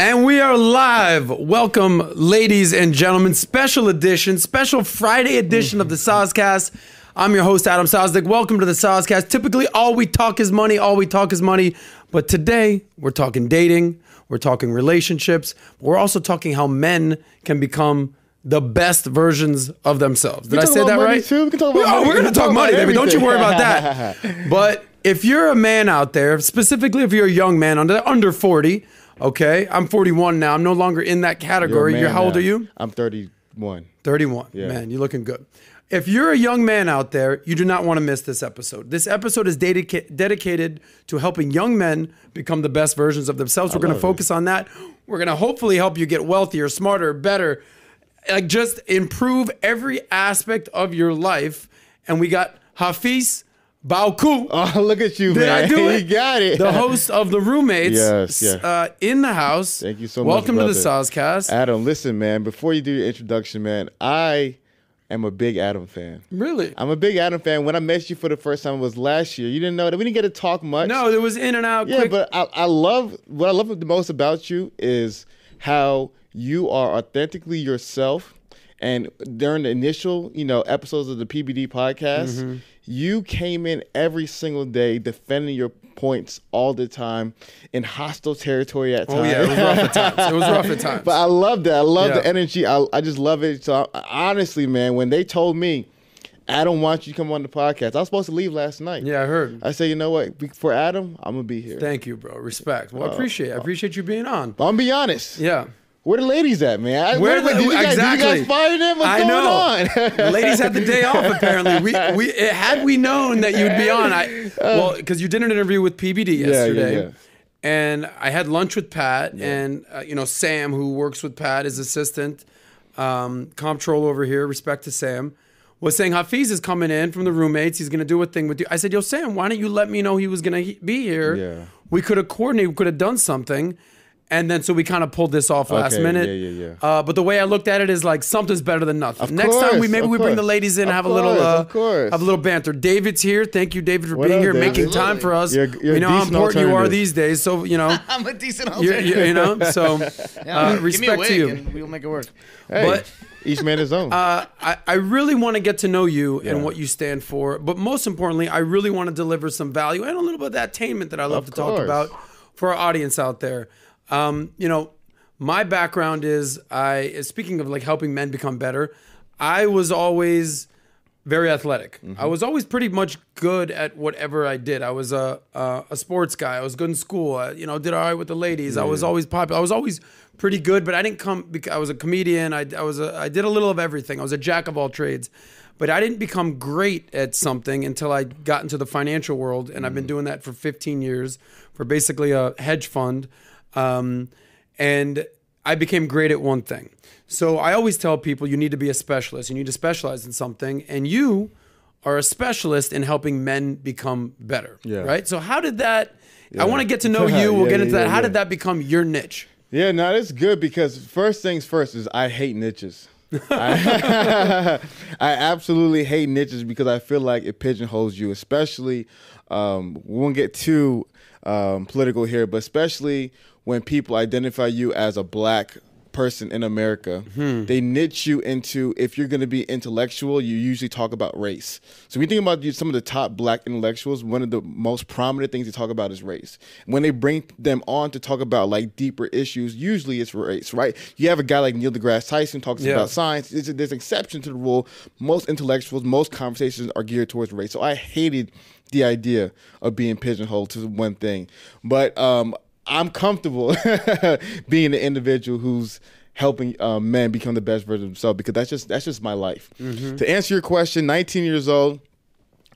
And we are live. Welcome, ladies and gentlemen. Special edition, special Friday edition of the SOSCAST. I'm your host, Adam Sosnick. Welcome to the SOSCAST. Typically, all we talk is money. All we talk is money. But today, we're talking dating. We're talking relationships. We're also talking how men can become the best versions of themselves. Did I say that right? too. We can talk about oh, money. we're to talk talk money, baby. Don't you worry about that. but if you're a man out there, specifically if you're a young man under under 40, okay, I'm 41 now. I'm no longer in that You're category. You're, man how old now. are you? I'm 31. 31. Yeah. Man, you're looking good. If you're a young man out there, you do not want to miss this episode. This episode is dedica- dedicated to helping young men become the best versions of themselves. We're going to love it. focus on that. We're going to hopefully help you get wealthier, smarter, better, like just improve every aspect of your life. And we got Hafeez Baoku. Oh, look at you, Did man. I do it? you got it. The host of the roommates, Yes, yeah. uh, in the house. Thank you so much, Welcome to the. SOSCAST. Adam, listen, man. Before you do your introduction, man, I am a big Adam fan. really? I'm a big Adam fan. When I met you for the first time, it was last year. You didn't know that we didn't get to talk much. No, it was in and out. Yeah, quick. but I, I love what I love the most about you is how you are authentically yourself. And during the initial, you know, episodes of the PBD podcast, Mm-hmm. you came in every single day defending your points all the time in hostile territory at times. Oh yeah, it was rough at times. It was rough at times. But I love that. I love Yeah. the energy. I, I just love it. So I, honestly, man, when they told me, Adam wants you to come on the podcast, I was supposed to leave last night. yeah, I heard. I said, you know what? For Adam, I'm gonna be here. Thank you, bro. Respect. Uh, Well, I appreciate. it. I appreciate you being on. I'm gonna be honest. Yeah. Where the ladies at, man? Where the- did you guys, exactly. Did you guys fire them? What's I going know. on? The ladies had the day off. Apparently, we we it, had we known that you'd be on. I well because you did an interview with PBD yeah, yesterday, yeah. and I had lunch with Pat and uh, you know Sam who works with Pat, his assistant, um, comptroller over here. Respect to Sam. Was saying Hafeez is coming in from the roommates. He's gonna do a thing with you. I said, Yo, Sam, why don't you let me know he was gonna he- be here? Yeah. We could have coordinated. We could have done something. And then so we kind of pulled this off last Okay, minute. yeah, yeah, yeah. Uh, but the way I looked at it is like something's better than nothing. Of Next time we maybe of we bring the ladies in, Of have a little, uh, of course. have a little banter. David's here. Thank you, David, for What being up, here, David? making time for us. You're- you're we a know how important you are these days. So you know, I'm a decent you're, alternative. you you know. So Yeah, uh, give me a respect to you. we'll make it work. Hey, But- each man his own. Uh, I, I really want to get to know you and what you stand for, but most importantly, I really want to deliver some value and a little bit of that attainment that I love Of to talk about for our audience out there. Um, you know, my background is I speaking of like helping men become better. I was always very athletic. I was always pretty much good at whatever I did. I was a a, a sports guy. I was good in school. I, you know, did all right with the ladies. I was always popular. I was always pretty good, but I didn't come because I was a comedian. I, I was a, I did a little of everything. I was a jack of all trades. But I didn't become great at something until I got into the financial world, and I've been doing that for 15 years for basically a hedge fund. Um, and I became great at one thing. So I always tell people you need to be a specialist. You need to specialize in something, and you are a specialist in helping men become better. Yeah. Right. So how did that? I want to get to know you. We'll Yeah, get yeah, into that. yeah, How yeah. did that become your niche? Yeah, no, that's good because first things first is I hate niches. I, I absolutely hate niches because I feel like it pigeonholes you, especially um, we won't get too um, political here, but especially when people identify you as a black person in America, they niche you into if you're going to be intellectual, you usually talk about race. So when you think about some of the top black intellectuals, one of the most prominent things they talk about is race. When they bring them on to talk about like deeper issues, usually it's race, right? You have a guy like Neil deGrasse Tyson talks Yeah. about science. There's, there's an exception to the rule. Most intellectuals, most conversations are geared towards race. So I hated the idea of being pigeonholed to one thing, but um, I'm comfortable being the individual who's helping um, men become the best version of themselves because that's just that's just my life. To answer your question, 19 years old.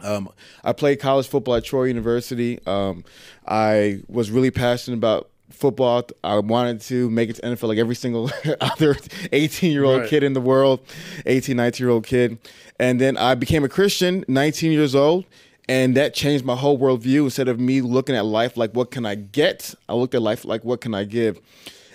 Um, I played college football at Troy University. Um, I was really passionate about football. I wanted to make it to NFL like every single other 18 year old Right. kid in the world, 18, 19 year old kid. And then I became a Christian, 19 years old. And that changed my whole worldview. Instead of me looking at life like what can I get, I looked at life like what can I give.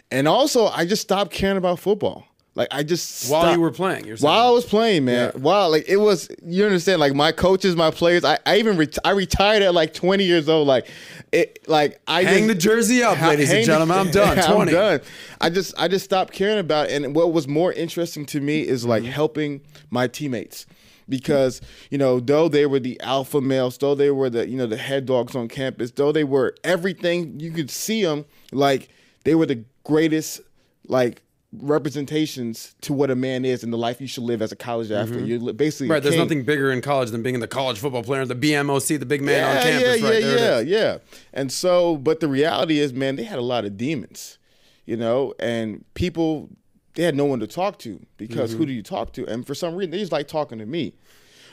And also, I just stopped caring about football. Like I just While stopped- you were playing, you're while I was playing, man. Yeah. While like it was, you understand? Like my coaches, my players. I, I even ret- I retired at like 20 years old. Like it, like I Hang just, the jersey up, Ha- ladies and the- gentlemen. I'm done. I'm 20. done. I just I just stopped caring about it. And what was more interesting to me is like Mm-hmm. helping my teammates. Because you know, though they were the alpha males, though they were the you know the head dogs on campus, though they were everything, you could see them like they were the greatest like representations to what a man is and the life you should live as a college athlete. You're basically Mm-hmm. Right, there's king. nothing bigger in college than being the college football player, the BMOC, the big man yeah, on campus. Yeah, right yeah, there yeah, yeah. And so, but the reality is, man, they had a lot of demons, you know, and people they had no one to talk to because Mm-hmm. who do you talk to? And for some reason, they just like talking to me.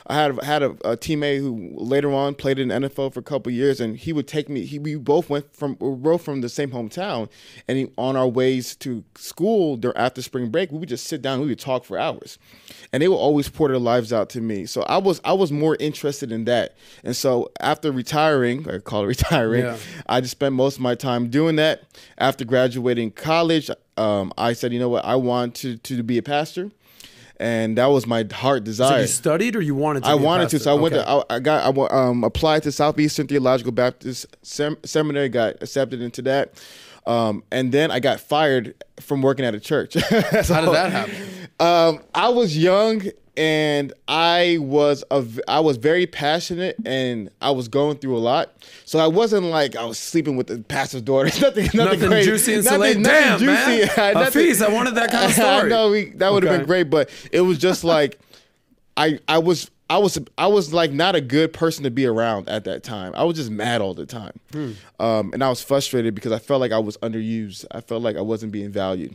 I had had a, a teammate who later on played in the NFL for a couple years, and he would take me. He we both went from we were both from the same hometown, and he, on our ways to school there after spring break, we would just sit down. We would talk for hours, and they would always pour their lives out to me. So I was I was more interested in that, and so after retiring, I call it retiring, Yeah. I just spent most of my time doing that. After graduating college, um, I said, you know what, I want to to be a pastor. And that was my heart So desire. you studied or you wanted to? I wanted to, so I went to. I, I got. I um, applied to Southeastern Theological Baptist Sem- Seminary. Got accepted into that, um, and then I got fired from working at a church. How did that happen? Um, I was young and I was a, v- I was very passionate and I was going through a lot. So I wasn't like I was sleeping with the pastor's daughter. nothing, nothing, Nothing crazy. juicy and Nothing- salacious. nothing Damn, man. juicy. A Nothing- feast. I wanted that kind of I story. know we, that would have Okay. been great, but it was just like I I was I was I was like not a good person to be around at that time. I was just mad all the time, Hmm. um, and I was frustrated because I felt like I was underused. I felt like I wasn't being valued,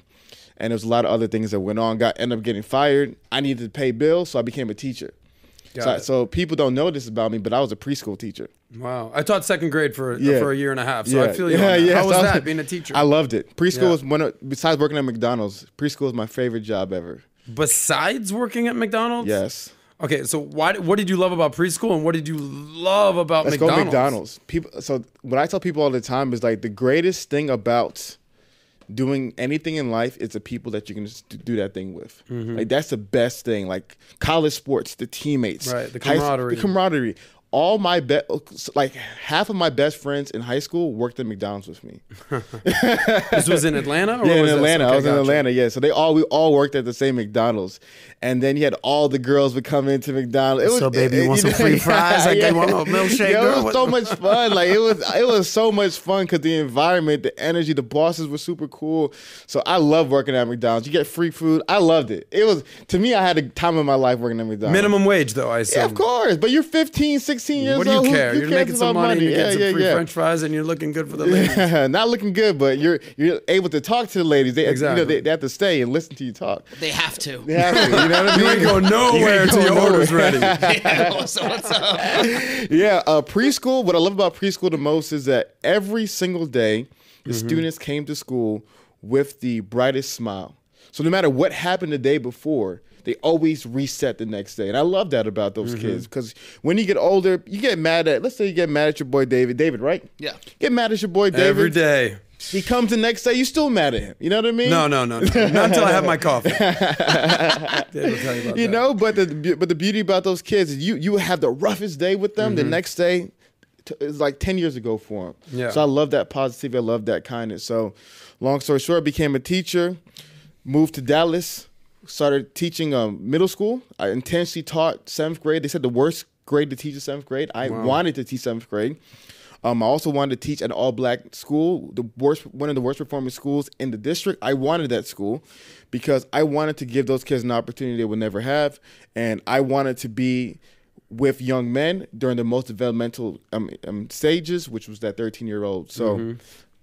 and there was a lot of other things that went on. Got ended up getting fired. I needed to pay bills, so I became a teacher. So, so people don't know this about me, but I was a preschool teacher. Wow, I taught second grade for Yeah. for a year and a half, so I feel you. that. yeah. How was So I that being a teacher? I loved it. Preschool Yeah. was one of besides working at McDonald's. Preschool was my favorite job ever. Besides working at McDonald's. Yes. Okay, so why? What did you love about preschool, and what did you love about Let's McDonald's? go McDonald's. People. So what I tell people all the time is like the greatest thing about doing anything in life is the people that you can just do that thing with. Mm-hmm. Like that's the best thing. Like college sports, the teammates, Right, the high- camaraderie. the camaraderie. All my be- like half of my best friends in high school worked at McDonald's with me. This was in Atlanta. Or Yeah, in was this- Atlanta. okay, I was in gotcha. Atlanta. Yeah, so they all we all worked at the same McDonald's, and then you had all the girls would come into McDonald's. It was, So, baby, you eh, want some free fries? I get one little milkshake, Yo, it was so much fun. Like it was, it was so much fun because the environment, the energy, the bosses were super cool. So I love working at McDonald's. You get free food. I loved it. It was to me, I had a time of my life working at McDonald's. Minimum wage, though. I assume. Yeah, of course. But you're 15, 16 years What do you old. Care? Who, You're making some about money. You Yeah, get some yeah, free yeah. French fries, and you're looking good for the ladies. Not looking good, but you're you're able to talk to the ladies. They Exactly. you know they, they have to stay and listen to you talk. They have to. They have to. You know what I mean? You ain't going nowhere ain't till your going order's nowhere. ready. so what's up? yeah, uh, preschool. What I love about preschool the most is that every single day, the Mm-hmm. students came to school with the brightest smile. So no matter what happened the day before, they always reset the next day, and I love that about those Mm-hmm. kids because when you get older, you get mad at. Let's say you get mad at your boy David. David, right? Yeah. Get mad at your boy David. Every day. He comes the next day, you still mad at him. You know what I mean? No, no, no, no. Not until I have my coffee. Dave will tell you You know, but the but the beauty about those kids is you you have the roughest day with them. The next day it's like ten years ago for them. Yeah. So I love that positivity. I love that kindness. So, long story short, became a teacher, moved to Dallas, started teaching um, middle school. I intentionally taught seventh grade. They said the worst grade to teach is seventh grade. I wanted to teach seventh grade. Um, I also wanted to teach at an all-black school, the worst, one of the worst performing schools in the district. I wanted that school because I wanted to give those kids an opportunity they would never have, and I wanted to be with young men during the most developmental um, um, stages, which was that 13-year-old. So. w-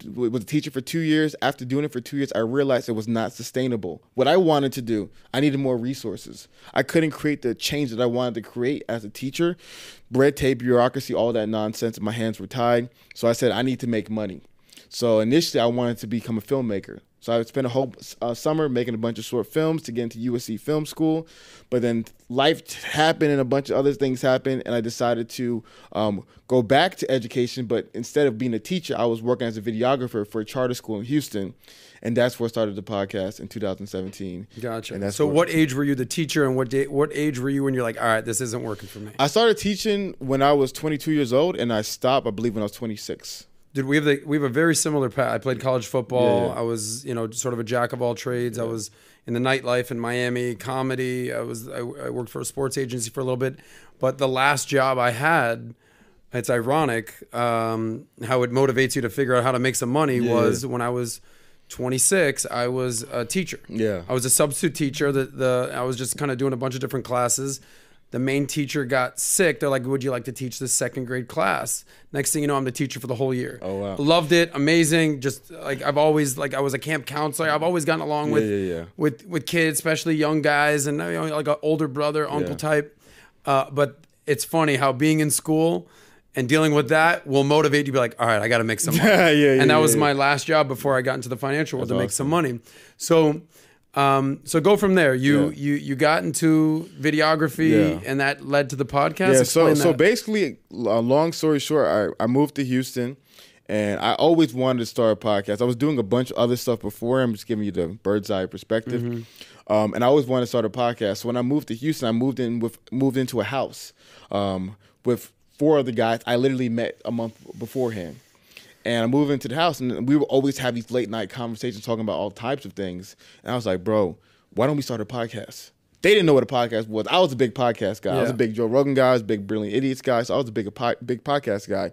Was a teacher for two years. After doing it for two years, I realized it was not sustainable. What I wanted to do, I needed more resources. I couldn't create the change that I wanted to create as a teacher. Red tape, bureaucracy, all that nonsense. My hands were tied. So I said, I need to make money. So initially, I wanted to become a filmmaker. So I spent a whole uh, summer making a bunch of short films to get into USC Film School, but then life happened and a bunch of other things happened, and I decided to um, go back to education. But instead of being a teacher, I was working as a videographer for a charter school in Houston, and that's where I started the podcast in 2017. Gotcha. And that's so, what age were you the teacher, and what day, what age were you when you're like, all right, this isn't working for me? I started teaching when I was 22 years old, and I stopped, I believe, when I was 26. Dude, we have the we have a very similar path. I played college football. Yeah, yeah. I was, you know, sort of a jack of all trades. I was in the nightlife in Miami, comedy. I was I, I worked for a sports agency for a little bit, but the last job I had, it's ironic um, how it motivates you to figure out how to make some money. Was when I was 26, I was a teacher. Yeah. I was a substitute teacher. The the I was just kind of doing a bunch of different classes. The main teacher got sick. They're like, "Would you like to teach this second grade class?" Next thing you know, I'm the teacher for the whole year. Oh, wow. Loved it, amazing. Just like I've always like I was a camp counselor. I've always gotten along with yeah, yeah. with with kids, especially young guys, and you know, like an older brother, uncle Yeah. type. Uh, but it's funny how being in school and dealing with that will motivate you to be like, all right, I got to make some money. Yeah, yeah, and that yeah, was yeah. my last job before I got into the financial world to make some money. So, um, so go from there. You Yeah. you you got into videography, Yeah. and that led to the podcast. Yeah, so Explain so that. basically, uh, long story short, I, I moved to Houston, and I always wanted to start a podcast. I was doing a bunch of other stuff before. I'm just giving you the bird's eye perspective, Mm-hmm. um, and I always wanted to start a podcast. So when I moved to Houston, I moved in with moved into a house um, with four other guys I literally met a month beforehand. And I moved into the house, and we would always have these late night conversations talking about all types of things. And I was like, bro, why don't we start a podcast? They didn't know what a podcast was. I was a big podcast guy. I was a big Joe Rogan guy. I was a big Brilliant Idiots guy. So I was a big, po- big podcast guy.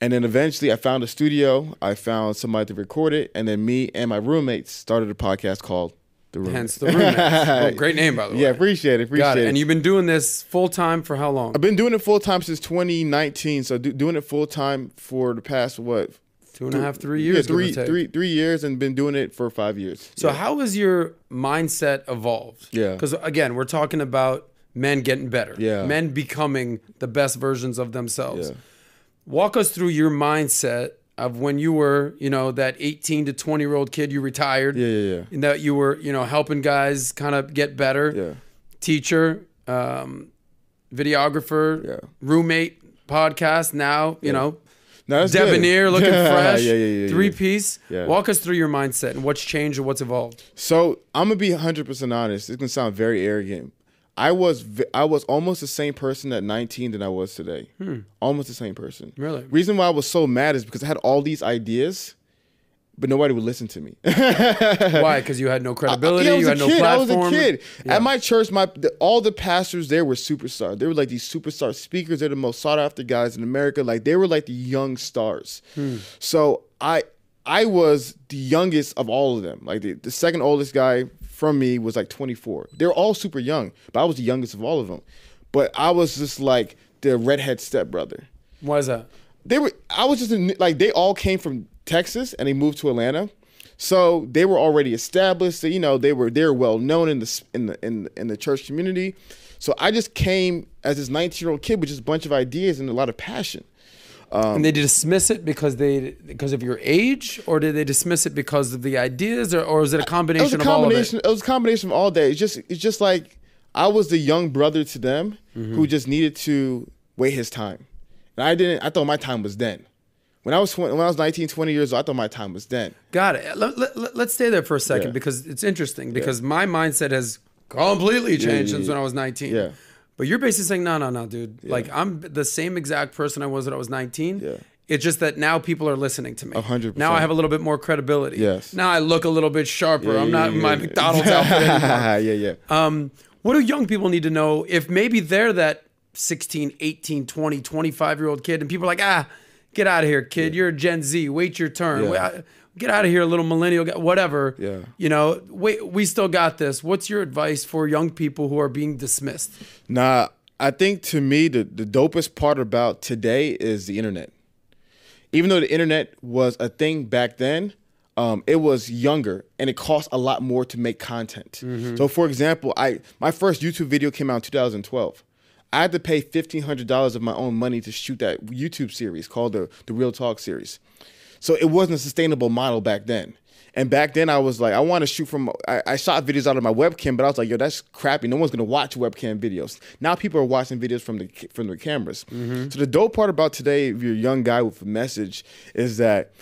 And then eventually I found a studio. I found somebody to record it. And then me and my roommates started a podcast called The Roommates. Hence the roommates. Well, great name by the way. Yeah, appreciate it. Appreciate got it. it. And you've been doing this full time for how long? I've been doing it full time since 2019. So do, doing it full time for the past, what? Two and a half, three years. or three, three, three years and been doing it for five years. So Yeah. how has your mindset evolved? Yeah. Because again, we're talking about men getting better. Yeah. Men becoming the best versions of themselves. Yeah. Walk us through your mindset of when you were, you know, that 18 to 20 year old kid you retired. Yeah, yeah, yeah. And that you were, you know, helping guys kind of get better. Yeah. Teacher, um, videographer, Yeah. roommate, podcast. Now, you know, No, that's good. debonair, looking yeah, fresh, Yeah, yeah, yeah. three yeah. piece. Yeah. Walk us through your mindset and what's changed and what's evolved. So I'm gonna be 100 percent honest. It's gonna sound very arrogant. I was I was almost the same person at 19 than I was today. Almost the same person. Hmm. Really? Reason why I was so mad is because I had all these ideas, but nobody would listen to me. Why? Because you had no credibility. Yeah, I was you a had no kid. I platform. was a kid. Yeah. At my church, my the, all the pastors there were superstars. They were like these superstar speakers. They're the most sought after guys in America. Like they were like the young stars. Hmm. So I I was the youngest of all of them. Like the, the second oldest guy from me was like 24. They were all super young, but I was the youngest of all of them. But I was just like the redhead stepbrother Why is that? they were I was just in, like they all came from Texas and they moved to Atlanta. So they were already established. You know, they were they were well known in the in the in, in the church community. So I just came as this 19 year old kid with just a bunch of ideas and a lot of passion. And they dismiss it because they because of your age, or did they dismiss it because of the ideas, or, or is it a It was combination of all of combination. it? It. was a combination of all that. It's just it's just like I was the young brother to them Mm-hmm. who just needed to wait his time, and I didn't. I thought my time was then. When I was 20, when I was 19, 20 years old, I thought my time was then. Got it. Let, let, us stay there for a second Yeah. because it's interesting because my mindset has completely changed yeah, since yeah. when I was 19. Yeah. But you're basically saying, no, no, no, dude. Like I'm the same exact person I was when I was 19. Yeah. It's just that now people are listening to me. A hundred Now I have a little bit more credibility. Yes. Now I look a little bit sharper. I'm Yeah, not yeah, in my yeah. McDonald's outfit anymore. yeah, yeah. Um, what do young people need to know if maybe they're that 16, 18, 20, 25 year old kid and people are like, ah, get out of here, kid. You're a Gen Z. Wait your turn. Yeah. Wait- Get out of here, little millennial, whatever. Yeah. You know, wait, we still got this. What's your advice for young people who are being dismissed? Nah, I think to me the, the dopest part about today is the internet. Even though the internet was a thing back then, um, it was younger and it cost a lot more to make content. So, for example, I my first YouTube video came out in 2012. I had to pay fifteen hundred dollars of my own money to shoot that YouTube series called the the Real Talk series. So it wasn't a sustainable model back then. And back then, I was like, I want to shoot from. I, I shot videos out of my webcam, but I was like, yo, that's crappy. No one's gonna watch webcam videos. Now people are watching videos from the from their cameras. Mm-hmm. So the dope part about today, if you're a young guy with a message, is that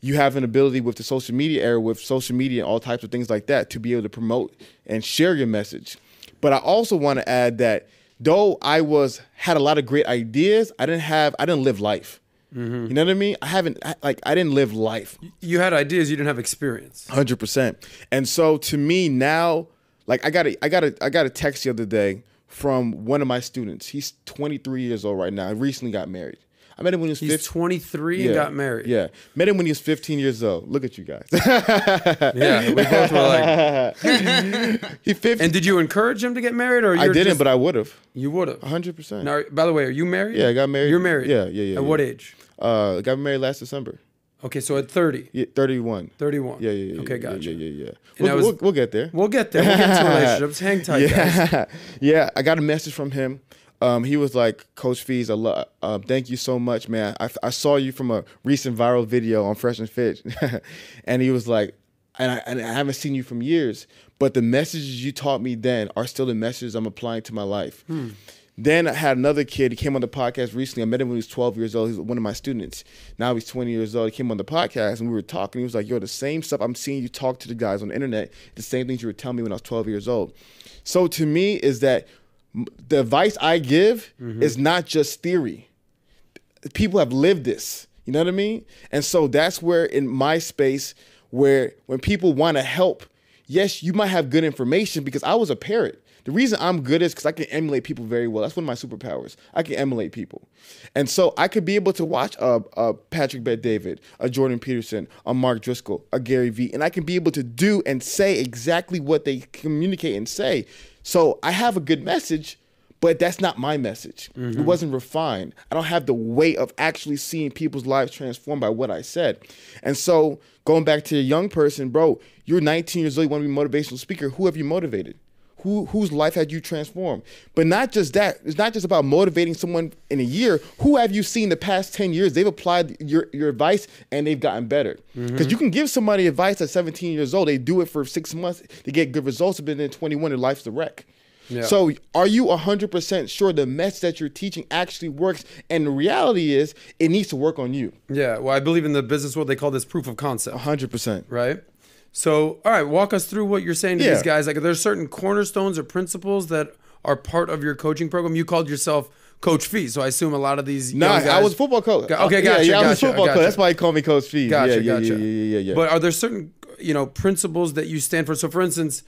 you have an ability with the social media era, with social media and all types of things like that, to be able to promote and share your message. But I also want to add that though I was had a lot of great ideas, I didn't have I didn't live life. Mm-hmm. You know what I mean? I haven't I- like I didn't live life. You had ideas, you didn't have experience. Hundred percent. And so to me now, like I got a I got a I got a text the other day from one of my students. He's 23 years old right now. He recently got married. I met him when he was He's 15. 23 and got married. Yeah, met him when he was 15 years old. Look at you guys. Yeah, we both were like. he 15. And did you encourage him to get married, or I didn't, just- but I would have. you would have? 100. percent Now, by the way, are you married? Yeah, I got married. You're married. Yeah, yeah, yeah. At yeah. what age? Uh, got married last December. Okay, so at 30, Yeah, 31. 31. Yeah, yeah, yeah. Okay, yeah, gotcha. Yeah, yeah, yeah. We'll, was- we'll, we'll get there. We'll get there. We'll get to relationships. Hang tight, guys. yeah, yeah. I got a message from him. Um, he was like, "Coach Fees, I love. Uh, thank you so much, man. I, I saw you from a recent viral video on Fresh and Fit, and he was like, and I, and I haven't seen you from years, but the messages you taught me then are still the messages I'm applying to my life." Then I had another kid. He came on the podcast recently. I met him when he was 12 years old. He's one of my students. Now he's 20 years old. He came on the podcast and we were talking. He was like, "Yo, the same stuff I'm seeing you talk to the guys on the internet. The same things you were telling me when I was 12 years old." So to me, is that the advice I give mm-hmm. is not just theory. People have lived this. You know what I mean? And so that's where in my space, where when people want to help, yes, you might have good information because I was a parrot. The reason I'm good is because I can emulate people very well. That's one of my superpowers. I can emulate people, and so I could be able to watch a, a Patrick Bet David, a Jordan Peterson, a Mark Driscoll, a Gary Vee, and I can be able to do and say exactly what they communicate and say. So I have a good message, but that's not my message. It mm-hmm. wasn't refined. I don't have the weight of actually seeing people's lives transformed by what I said. And so going back to a young person, bro, you're 19 years old, you want to be a motivational speaker. Who have you motivated? Who whose life had you transformed? But not just that. It's not just about motivating someone in a year. Who have you seen the past 10 years? They've applied your, your advice and they've gotten better. Mm-hmm. Because you can give somebody advice at 17 years old, they do it for six months, they get good results, but then 21, their life's a wreck. Yeah. So are you 100% sure the message that you're teaching actually works? And the reality is it needs to work on you. Yeah, well, I believe in the business world, they call this proof of concept, 100%. right? So, all right, walk us through what you're saying to Yeah. these guys. Like, there's certain cornerstones or principles that are part of your coaching program. You called yourself Coach Fee, so I assume a lot of these. Nah, I was football coach. Got- okay, yeah, gotcha, yeah, I was football gotcha. coach. That's why he called me Coach Fee. Gotcha, yeah, yeah, gotcha. yeah, yeah, yeah, yeah. But are there certain, you know, principles that you stand for? So, for instance,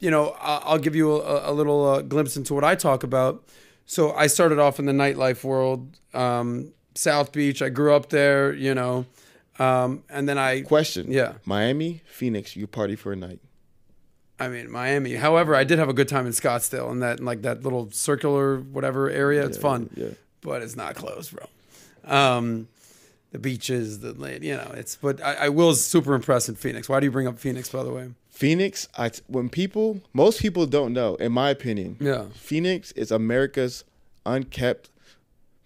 you know, I'll give you a, a little uh, glimpse into what I talk about. So, I started off in the nightlife world, um, South Beach. I grew up there, you know, um, and then I, Question. Yeah. Miami, Phoenix, you party for a night. I mean, Miami. However, I did have a good time in Scottsdale and that, like that little circular whatever area. It's fun, yeah. but it's not close, bro. Um, the beaches, the land, you know, it's. But I, I will super impressed in Phoenix. Why do you bring up Phoenix, by the way? Phoenix, I when people, most people don't know, in my opinion, Yeah. Phoenix is America's unkept,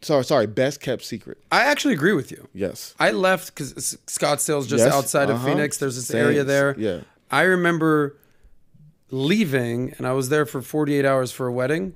sorry, sorry, best kept secret. I actually agree with you. Yes. I left because Scottsdale's just Yes, outside of uh-huh. Phoenix. There's this Same, area there. yeah. I remember leaving, and I was there for 48 hours for a wedding.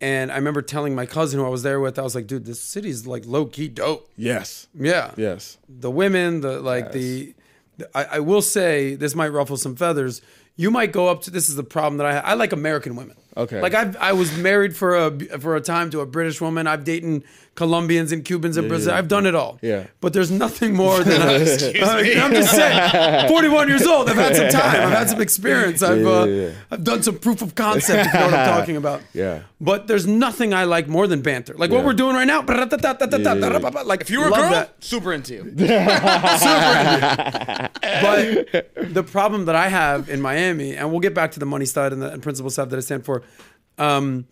And I remember telling my cousin who I was there with, I was like, dude, this city's like low key dope. Yes. Yeah. Yes. The women, the like the, the- I, I will say this might ruffle some feathers. You might go up to this is the problem that I I like American women. Okay. Like I I was married for a for a time to a British woman. I've dated Colombians and Cubans and Brazil. yeah. I've done it all. Yeah. But there's nothing more than I, I'm just saying. 41 years old. I've had some time. I've had some experience. I've Yeah, uh, yeah, yeah. I've done some proof of concept. If you know what I'm talking about. Yeah. But there's nothing I like more than banter. Like what we're doing right now. Like If you were a girl, that. super into you. but the problem that I have in Miami, and we'll get back to the money side and the and principle side that I stand for. Um,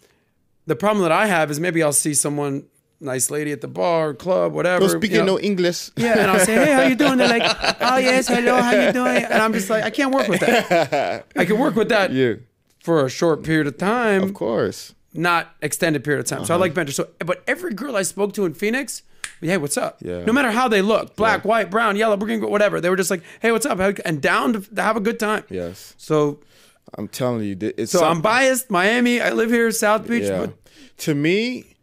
the problem that I have is maybe I'll see someone, nice lady at the bar, club, whatever. No speaking you know, no English. Yeah, and I'll say, hey, how you doing? They're like, oh yes, hello, how you doing? And I'm just like, I can't work with that. I can work with that Yeah. for a short period of time. Of course. not extended period of time. So I Uh-huh. like banter. So, but every girl I spoke to in Phoenix, hey, what's up? Yeah. No matter how they look, black, white, brown, yellow, green, whatever, they were just like, hey, what's up? And down to, to have a good time. Yes. So, I'm telling you, th- it's so I'm biased. Miami. I live here, South Beach. Yeah. But To me,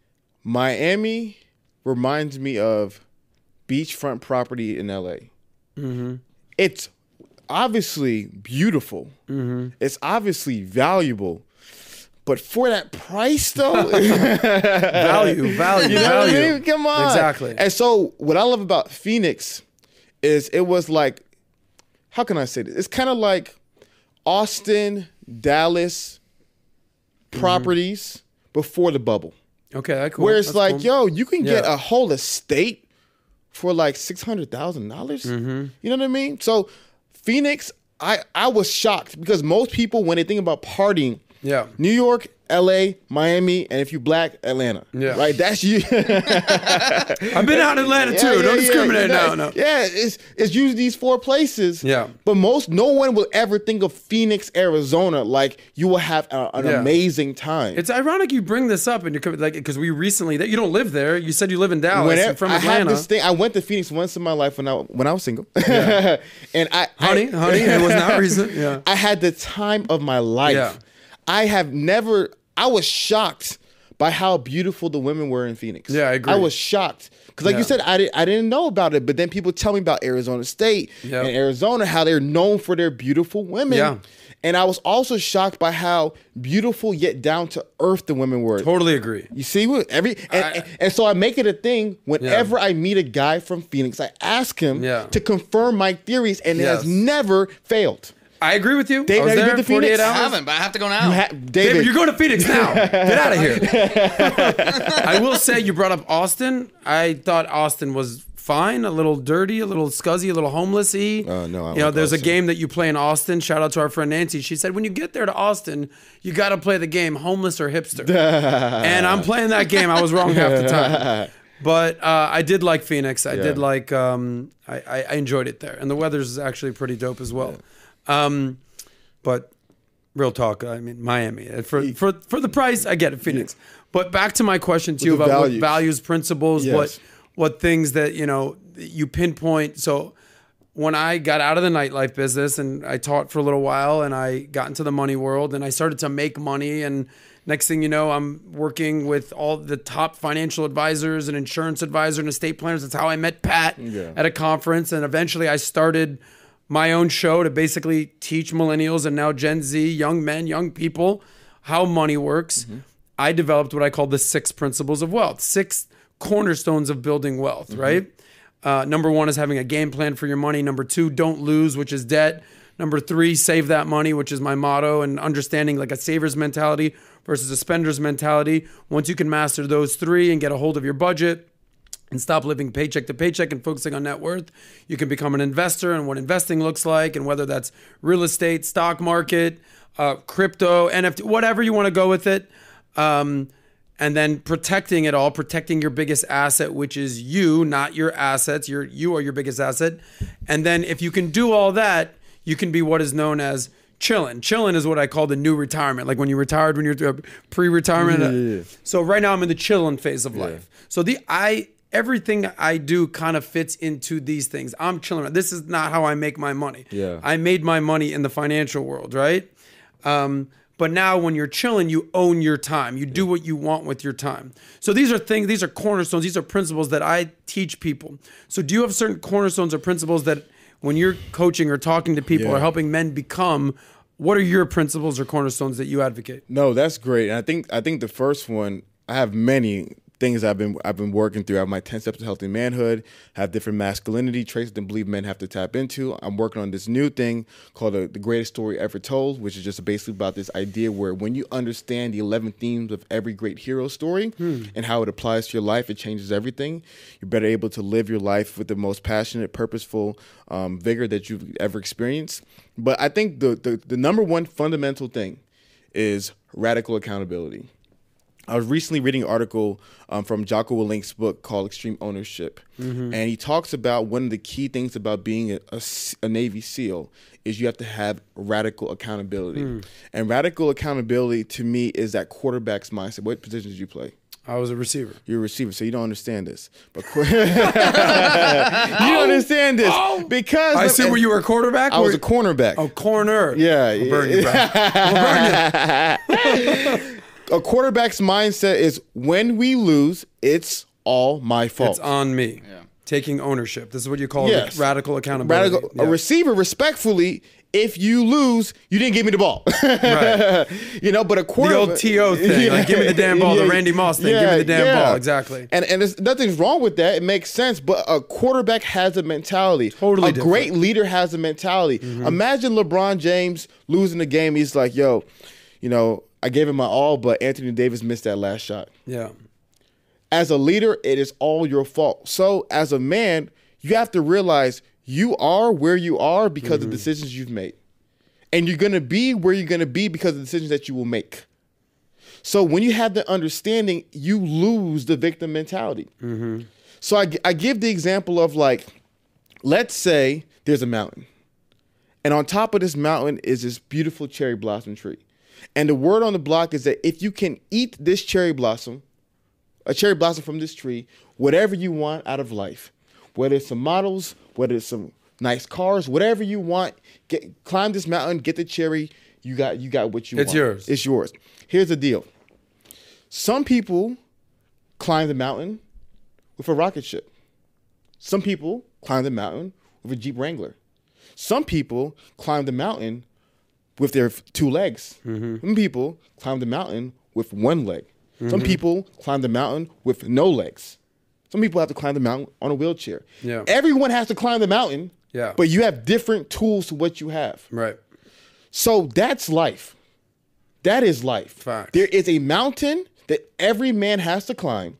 Miami reminds me of beachfront property in LA. Mm-hmm. It's obviously beautiful. Mm-hmm. It's obviously valuable. But for that price, though, value, value, you know what I value. mean? Come on. Exactly. And so, what I love about Phoenix is it was like, how can I say this? It's kind of like Austin, Dallas properties before the bubble. Okay, that cool. Where it's That's like, cool. yo, you can get Yeah. a whole estate for like six hundred thousand dollars. Mm-hmm. You know what I mean? So Phoenix, I I was shocked because most people when they think about partying, Yeah. New York, L.A., Miami, and if you black, Atlanta. Yeah. right. That's you. I've been out in Atlanta Yeah, too. yeah, Don't yeah, discriminate now. No. Yeah, it's it's usually these four places. Yeah. But most no one will ever think of Phoenix, Arizona like you will have a- an amazing time. It's ironic you bring this up and you're like because we recently that you don't live there. You said you live in Dallas. Whenever, from I have this thing. I went to Phoenix once in my life when I when I was single, and I honey, I, honey, it was not recent. Yeah. I had the time of my life. Yeah. I have never. I was shocked by how beautiful the women were in Phoenix. Yeah, I agree. I was shocked because, like Yeah. you said, I didn't. I didn't know about it. But then people tell me about Arizona State Yeah. and Arizona, how they're known for their beautiful women. Yeah. And I was also shocked by how beautiful yet down to earth the women were. Totally agree. You see what every and, I- and, so I make it a thing whenever I meet a guy from Phoenix, I ask him Yeah. to confirm my theories, and it has never failed. I agree with you. Dave, I was have you there been to 48 Phoenix? I hours. haven't, but I have to go now. Ha- David, David, you're going to Phoenix now. Get out of here. I will say you brought up Austin. I thought Austin was fine, a little dirty, a little scuzzy, a little homelessy. Oh, no, I you know, like there's a game that you play in Austin. Shout out to our friend Nancy. She said when you get there to Austin, you got to play the game homeless or hipster. and I'm playing that game. I was wrong half the time. But uh, I did like Phoenix. I did like. Um, I, I, I enjoyed it there, and the weather's actually pretty dope as well. Um, but real talk, I mean Miami Uh, for for for the price, I get it, Phoenix. But back to my question to you about values. what values, principles, Yes. what what things that you know you pinpoint. So when I got out of the nightlife business and I taught for a little while and I got into the money world and I started to make money and next thing you know I'm working with all the top financial advisors and insurance advisor and estate planners. That's how I met Pat Yeah. at a conference and eventually I started my own show to basically teach millennials and now Gen Z, young men, young people how money works. I developed what I call the six principles of wealth, six cornerstones of building wealth, right? Uh, number one is having a game plan for your money. Number two, don't lose, which is debt. Number three, save that money, which is my motto, and understanding like a saver's mentality versus a spender's mentality. Once you can master those three and get a hold of your budget, and stop living paycheck to paycheck and focusing on net worth. You can become an investor and what investing looks like, and whether that's real estate, stock market, uh, crypto, NFT, whatever you want to go with it. Um, and then protecting it all, protecting your biggest asset, which is you, not your assets. Your you are your biggest asset. And then if you can do all that, you can be what is known as chilling. Chilling is what I call the new retirement, like when you retired, when you're uh, pre-retirement. Yeah, yeah, yeah. So right now I'm in the chilling phase of life. So the I everything I do kind of fits into these things. I'm chilling. This is not how I make my money. Yeah. I made my money in the financial world, right? Um, but now when you're chilling, you own your time. You do what you want with your time. So these are things, these are cornerstones, these are principles that I teach people. So do you have certain cornerstones or principles that when you're coaching or talking to people Yeah. or helping men become, what are your principles or cornerstones that you advocate? No, that's great. And I think I think the first one I have many things I've been I've been working through. I have my ten steps to healthy manhood. Have different masculinity traits that I believe men have to tap into. I'm working on this new thing called the, the greatest story ever told, which is just basically about this idea where when you understand the eleven themes of every great hero story and how it applies to your life, it changes everything. You're better able to live your life with the most passionate, purposeful um, vigor that you've ever experienced. But I think the, the the number one fundamental thing is radical accountability. I was recently reading an article um, from Jocko Willink's book called Extreme Ownership, and he talks about one of the key things about being a Navy SEAL is you have to have radical accountability, and radical accountability to me is that quarterback's mindset. What position did you play? I was a receiver. You're a receiver, so you don't understand this. But qu- you don't understand this because I see where you were a quarterback. I was a cornerback. Oh, corner. Yeah, We'll burn you, bro. We'll burn you. a quarterback's mindset is when we lose, it's all my fault. It's on me. Taking ownership. This is what you call Yes. radical accountability. Radical, Yeah. A receiver, respectfully, if you lose, you didn't give me the ball. Right. you know, but a The quarterback. old TO thing, like give me the damn ball, the Randy Moss thing, give me the damn ball, exactly. And and there's nothing's wrong with that. It makes sense. But a quarterback has a mentality. Totally A different. Mm-hmm. great leader has a mentality. Imagine LeBron James losing the game. He's like, yo, you know, I gave him my all, but Anthony Davis missed that last shot. Yeah. As a leader, it is all your fault. So as a man, you have to realize you are where you are because of mm-hmm. decisions you've made. And you're gonna be where you're gonna be because of the decisions that you will make. So when you have the understanding, you lose the victim mentality. Mm-hmm. So I, I give the example of like, let's say there's a mountain, and on top of this mountain is this beautiful cherry blossom tree. And the word on the block is that if you can eat this cherry blossom, a cherry blossom from this tree, whatever you want out of life, whether it's some models, whether it's some nice cars, whatever you want, get climb this mountain, get the cherry, you got you got what you It's want. It's yours. It's yours. Here's the deal. Some people climb the mountain with a rocket ship. Some people climb the mountain with a Jeep Wrangler. Some people climb the mountain with their two legs. Mm-hmm. Some people climb the mountain with one leg. Some mm-hmm. people climb the mountain with no legs. Some people have to climb the mountain on a wheelchair. Yeah. Everyone has to climb the mountain. Yeah. But you have different tools to what you have. Right. So that's life. That is life. Facts. There is a mountain that every man has to climb.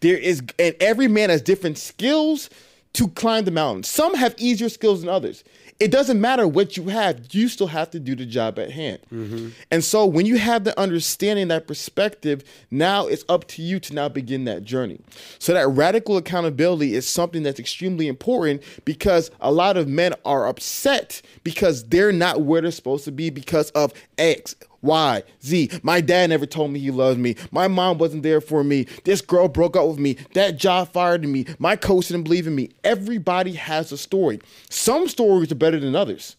There is, and every man has different skills to climb the mountain. Some have easier skills than others. It doesn't matter what you have, you still have to do the job at hand. Mm-hmm. And so when you have the understanding, that perspective, now it's up to you to now begin that journey. So that radical accountability is something that's extremely important because a lot of men are upset because they're not where they're supposed to be because of X, Y, Z. My dad never told me he loved me. My mom wasn't there for me. This girl broke up with me. That job fired me. My coach didn't believe in me. Everybody has a story. Some stories are better than others.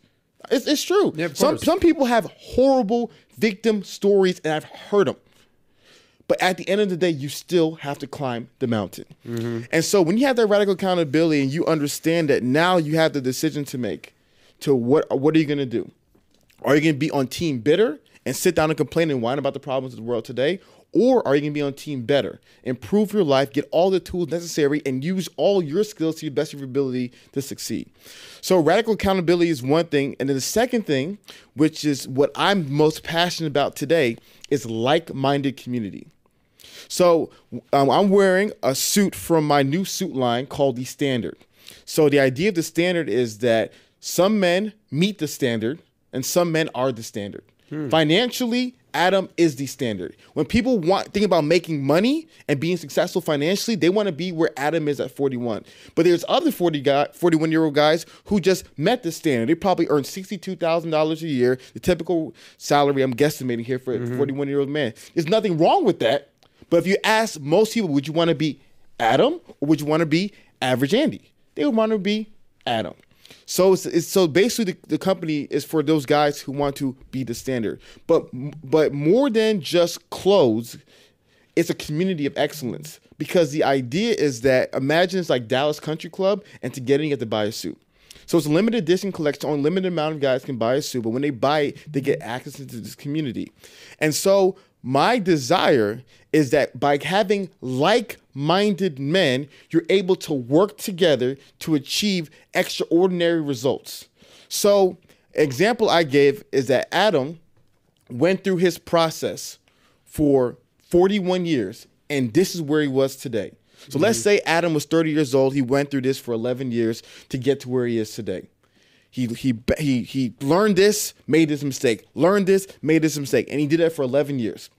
It's, it's true. Yeah, some some people have horrible victim stories, and I've heard them. But at the end of the day, you still have to climb the mountain. Mm-hmm. And so when you have that radical accountability and you understand that now you have the decision to make to what what are you going to do? Are you going to be on team bitter and sit down and complain and whine about the problems of the world today? Or are you going to be on team better, improve your life, get all the tools necessary, and use all your skills to the best of your ability to succeed? So, radical accountability is one thing. And then the second thing, which is what I'm most passionate about today, is like minded community. So um, I'm wearing a suit from my new suit line called the Standard. So the idea of the Standard is that some men meet the standard and some men are the standard. Hmm. Financially, Adam is the standard. When people want think about making money and being successful financially, they want to be where Adam is at 41. But there's other 40 guy, 41 year old guys who just met the standard. They probably earn $62,000 a year, the typical salary I'm guesstimating here for a mm-hmm. 41 year old man. There's nothing wrong with that. But if you ask most people, would you want to be Adam or would you want to be average Andy? They would want to be Adam. So it's, it's so basically the, the company is for those guys who want to be the standard. But but more than just clothes, it's a community of excellence because the idea is that imagine it's like Dallas Country Club and to get in you have to buy a suit. So it's a limited edition collection. Only limited amount of guys can buy a suit, but when they buy it, they get access into this community. And so my desire is that by having like-minded men, you're able to work together to achieve extraordinary results. So, example I gave is that Adam went through his process for 41 years, and this is where he was today. So let's mm-hmm. say Adam was 30 years old. He went through this for 11 years to get to where he is today. He he he he learned this, made this mistake. Learned this, made this mistake, and he did that for 11 years.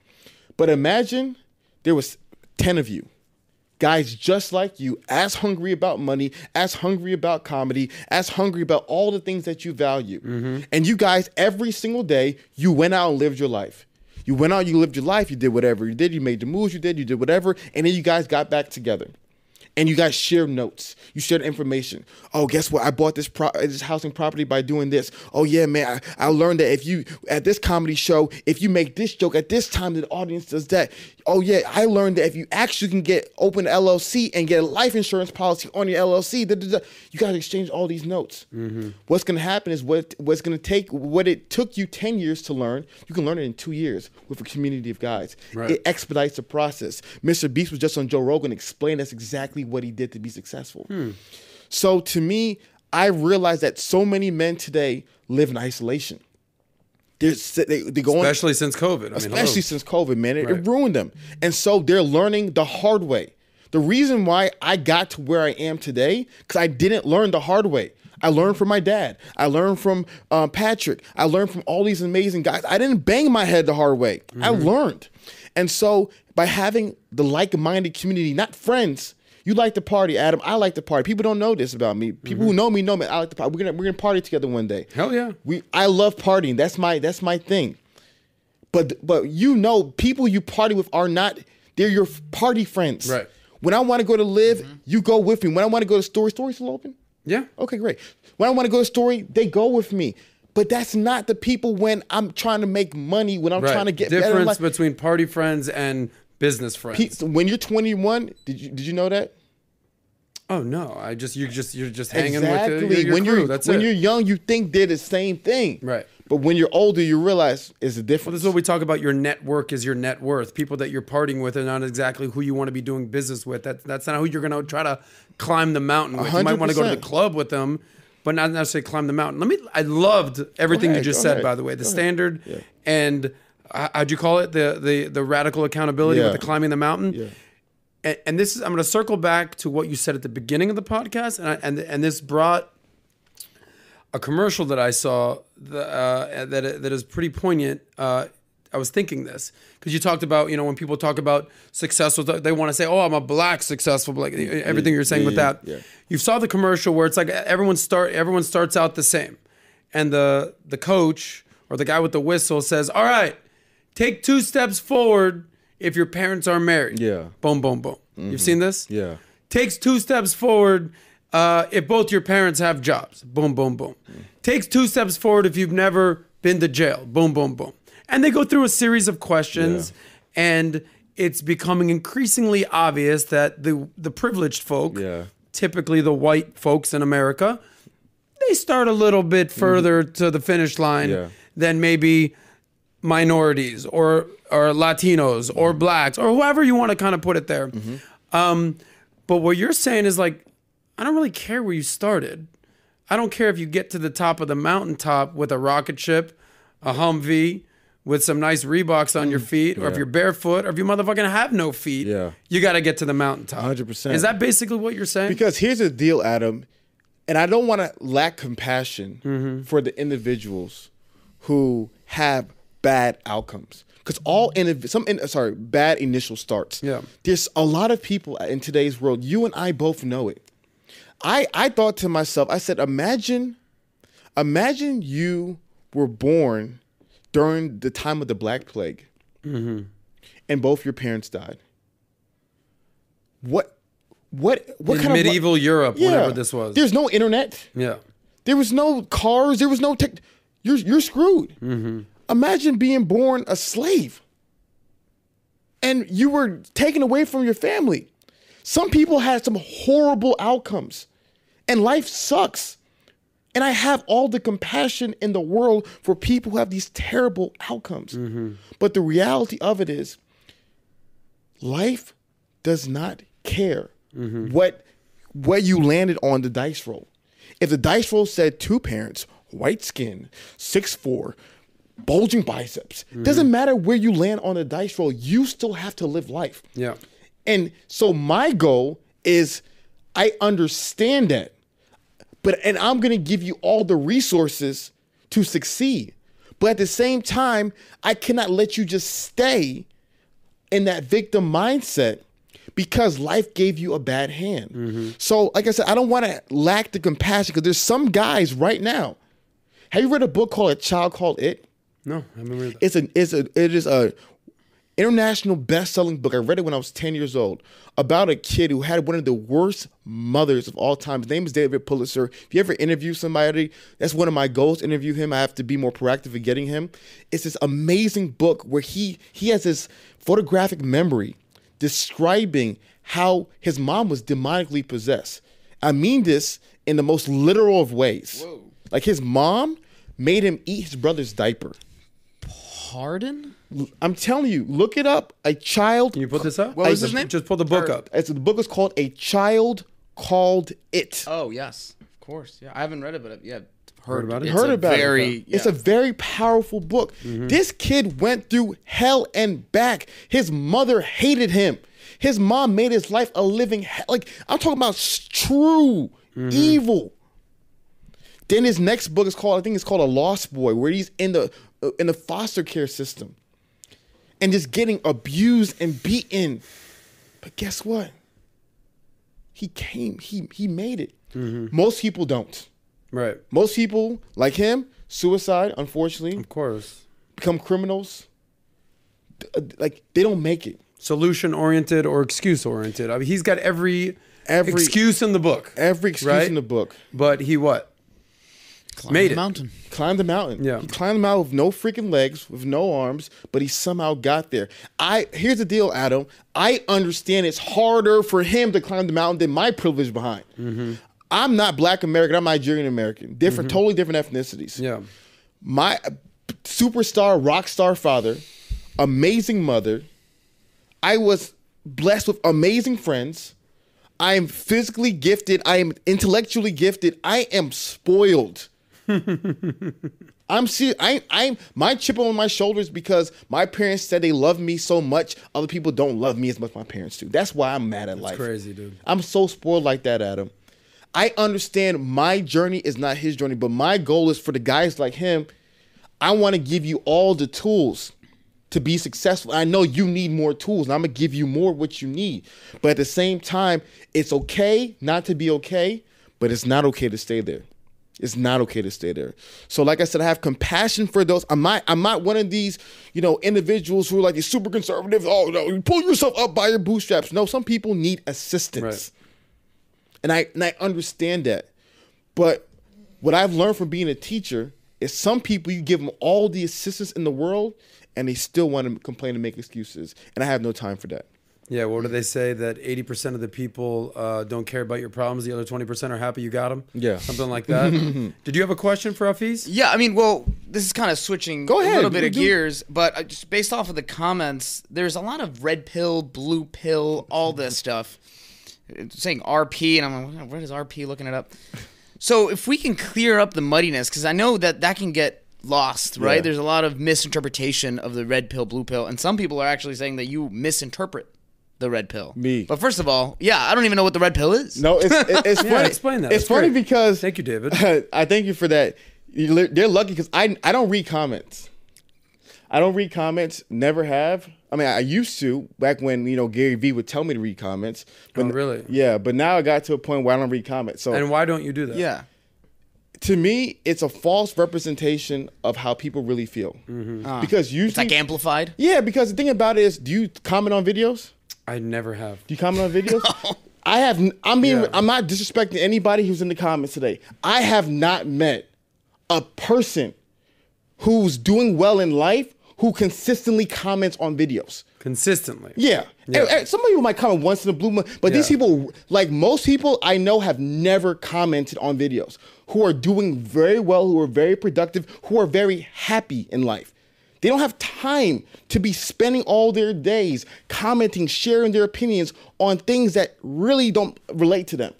But imagine there was 10 of you guys just like you as hungry about money as hungry about comedy as hungry about all the things that you value mm-hmm. and you guys every single day you went out and lived your life you went out you lived your life you did whatever you did you made the moves you did you did whatever and then you guys got back together and you guys share notes. You share information. Oh, guess what? I bought this pro- this housing property by doing this. Oh yeah, man. I, I learned that if you at this comedy show, if you make this joke at this time, the audience does that. Oh yeah, I learned that if you actually can get open LLC and get a life insurance policy on your LLC, da, da, da, you guys exchange all these notes. Mm-hmm. What's gonna happen is what what's gonna take what it took you ten years to learn, you can learn it in two years with a community of guys. Right. It expedites the process. Mr. Beast was just on Joe Rogan explaining that's exactly what he did to be successful. So to me, I realized that so many men today live in isolation. They're, they, they go on, Especially since COVID. I mean, especially hello. since COVID, man. It, Right. it ruined them. And so they're learning the hard way. The reason why I got to where I am today, because I didn't learn the hard way. I learned from my dad. I learned from um, Patrick. I learned from all these amazing guys. I didn't bang my head the hard way. I Mm-hmm. learned. And so by having the like-minded community, not friends, you like to party, Adam. I like to party. People don't know this about me. People who know me know me. I like to party. We're gonna we're gonna party together one day. Mm-hmm. Hell yeah. We I love partying. That's my that's my thing. But but you know, people you party with are not they're your party friends. Right. When I want to go to live, you go with me. When I want to go to story, story still open? Yeah. Okay, great. When I want to go to story, they go with me. But that's not the people when I'm trying to make money, when I'm Right. trying to get better. Difference between party friends and business friends. Pe- When you're 21, did you did you know that? oh no, I just you just you're just hanging exactly. with your, your when crew. you're That's when it. you're young, you think they're the same thing. Right. But when you're older, you realize it's a Well, difference. this is what we talk about. Your network is your net worth. People that you're partying with are not exactly who you want to be doing business with. That, that's not who you're going to try to climb the mountain with. You might want to go to the club with them, but not necessarily climb the mountain. Let me. I loved everything ahead, you just said. ahead, By the way, the go standard Yeah. and how'd you call it? The the the radical accountability Yeah. with the climbing the mountain. Yeah. And, and this is I'm going to circle back to what you said at the beginning of the podcast, and I, and and this brought a commercial that I saw the, uh, that that is pretty poignant. Uh, I was thinking this because you talked about you know when people talk about successful, they want to say, "Oh, I'm a black successful." Like everything you're saying yeah, with yeah, that, yeah. you saw the commercial where it's like everyone start everyone starts out the same, and the the coach or the guy with the whistle says, "All right, take two steps forward if your parents are married." Yeah. Mm-hmm. Boom, boom, boom. You've seen this? Yeah. Takes two steps forward uh, if both your parents have jobs. Boom, boom, boom. Takes two steps forward if you've never been to jail. Boom, boom, boom. And they go through a series of questions, and it's becoming increasingly obvious that the the privileged folk, Yeah. typically the white folks in America, they start a little bit further to the finish line Yeah. than maybe minorities or or Latinos or blacks or whoever you want to kind of put it there. Um, but what you're saying is like, I don't really care where you started. I don't care if you get to the top of the mountaintop with a rocket ship, a Humvee, with some nice Reeboks on your feet, or if you're barefoot, or if you motherfucking have no feet. Yeah. You got to get to the mountaintop. 100%. Is that basically what you're saying? Because here's the deal, Adam, and I don't want to lack compassion Mm-hmm. for the individuals who have bad outcomes. Because all in some in, sorry bad initial starts. Yeah. there's a lot of people in today's world. You and I both know it. I I thought to myself, I said, imagine, imagine you were born during the time of the Black Plague, Mm-hmm. and both your parents died. What, what, what in kind of medieval Europe, yeah. whatever this was. There's no internet. yeah. There was no cars. There was no tech. You're you're screwed. Mm-hmm. Imagine being born a slave, and you were taken away from your family. Some people had some horrible outcomes, and life sucks. And I have all the compassion in the world for people who have these terrible outcomes. Mm-hmm. But the reality of it is, life does not care Mm-hmm. what what you landed on the dice roll. If the dice roll said two parents, white skin, six four, bulging biceps, Mm-hmm. doesn't matter where you land on the dice roll, you still have to live life. Yeah. And so my goal is I understand that. But and I'm going to give you all the resources to succeed. But at the same time, I cannot let you just stay in that victim mindset because life gave you a bad hand. So, like I said, I don't want to lack the compassion because there's some guys right now. Have you read a book called A Child Called It? No, I read that. It's an it's a it is a international best-selling book. I read it when I was 10 years old about a kid who had one of the worst mothers of all time. His name is David Pelzer. If you ever interview somebody, that's one of my goals. Interview him. I have to be more proactive in getting him. It's this amazing book where he he has this photographic memory describing how his mom was demonically possessed. I mean this in the most literal of ways. Like his mom made him eat his brother's diaper. Pardon? I'm telling you, look it up. A child. Can you put this up? What oh, was I- his name? Just pull the book up. It's, the book is called A Child Called It. Oh yes, of course. Yeah, I haven't read it, but yeah, heard, about it? It's Heard a about very, it. It's a very powerful book. Mm-hmm. This kid went through hell and back. His mother hated him. His mom made his life a living hell. Like I'm talking about s- true mm-hmm. evil. Then his next book is called I think it's called A Lost Boy, where he's in the in the foster care system and just getting abused and beaten. But guess what? He came. He he made it. Most people don't. Right. Most people, like him, suicide, unfortunately, Of course. become criminals. Uh, Like they don't make it. Solution oriented or excuse oriented. I mean, he's got every Every- excuse in the book. Every excuse Right? in the book. But he what? Climbed made the it. mountain. Climbed the mountain. Yeah. He climbed the mountain with no freaking legs, with no arms, but he somehow got there. I here's the deal, Adam. I understand it's harder for him to climb the mountain than my privilege behind. Mm-hmm. I'm not black American, I'm Nigerian American. Different, totally different ethnicities. Yeah. my superstar rock star father amazing mother i was blessed with amazing friends i am physically gifted i am intellectually gifted i am spoiled i'm serious I, i'm my chip on my shoulders because my parents said they love me so much other people don't love me as much as my parents do that's why i'm mad at life crazy, dude. i'm so spoiled like that adam i understand my journey is not his journey but my goal is for the guys like him I want to give you all the tools to be successful. I know you need more tools, and I'm gonna give you more what you need. But at the same time, it's okay not to be okay, but it's not okay to stay there. It's not okay to stay there. So, like I said, I have compassion for those. I'm not. I'm not one of these, you know, individuals who are like these super conservative. Oh no, you pull yourself up by your bootstraps. No, some people need assistance, Right. and I and I understand that. But what I've learned from being a teacher is some people you give them all the assistance in the world and they still want to complain and make excuses. And I have no time for that. Yeah. What do they say? That 80% of the people uh, don't care about your problems. The other 20% are happy you got them. Yeah. Something like that. Did you have a question for Hafeez? Yeah, I mean, well, this is kind of switching Go ahead, a little bit of do- gears, but uh, just based off of the comments, there's a lot of red pill, blue pill, all this stuff. It's saying RP, and I'm like, what is RP? Looking it up. So if we can clear up the muddiness, because I know that that can get lost, right? Yeah. There's a lot of misinterpretation of the red pill, blue pill, and some people are actually saying that you misinterpret the red pill. Me. But first of all, yeah, I don't even know what the red pill is. No, it's it- it's Yeah, funny. explain that. It's That's funny great. because Thank you, David. I thank you for that. You They're lucky because I I don't read comments. I don't read comments. Never have. I mean, I used to back when you know Gary Vee would tell me to read comments. But Oh, really? Yeah, but now I got to a point where I don't read comments. So And why don't you do that? Yeah. to me, it's a false representation of how people really feel. Mm-hmm. Ah. Because usually, It's like amplified. yeah. Because the thing about it is, do you comment on videos? I never have. Do you comment on videos? I have. n- I mean, Yeah. I'm not disrespecting anybody who's in the comments today. I have not met a person who's doing well in life who consistently comments on videos. Consistently. Yeah. Yeah. And- and some people might comment once in a blue moon, but these people, like most people I know, have never commented on videos. Who are doing very well, who are very productive, who are very happy in life. They don't have time to be spending all their days commenting, sharing their opinions on things that really don't relate to them.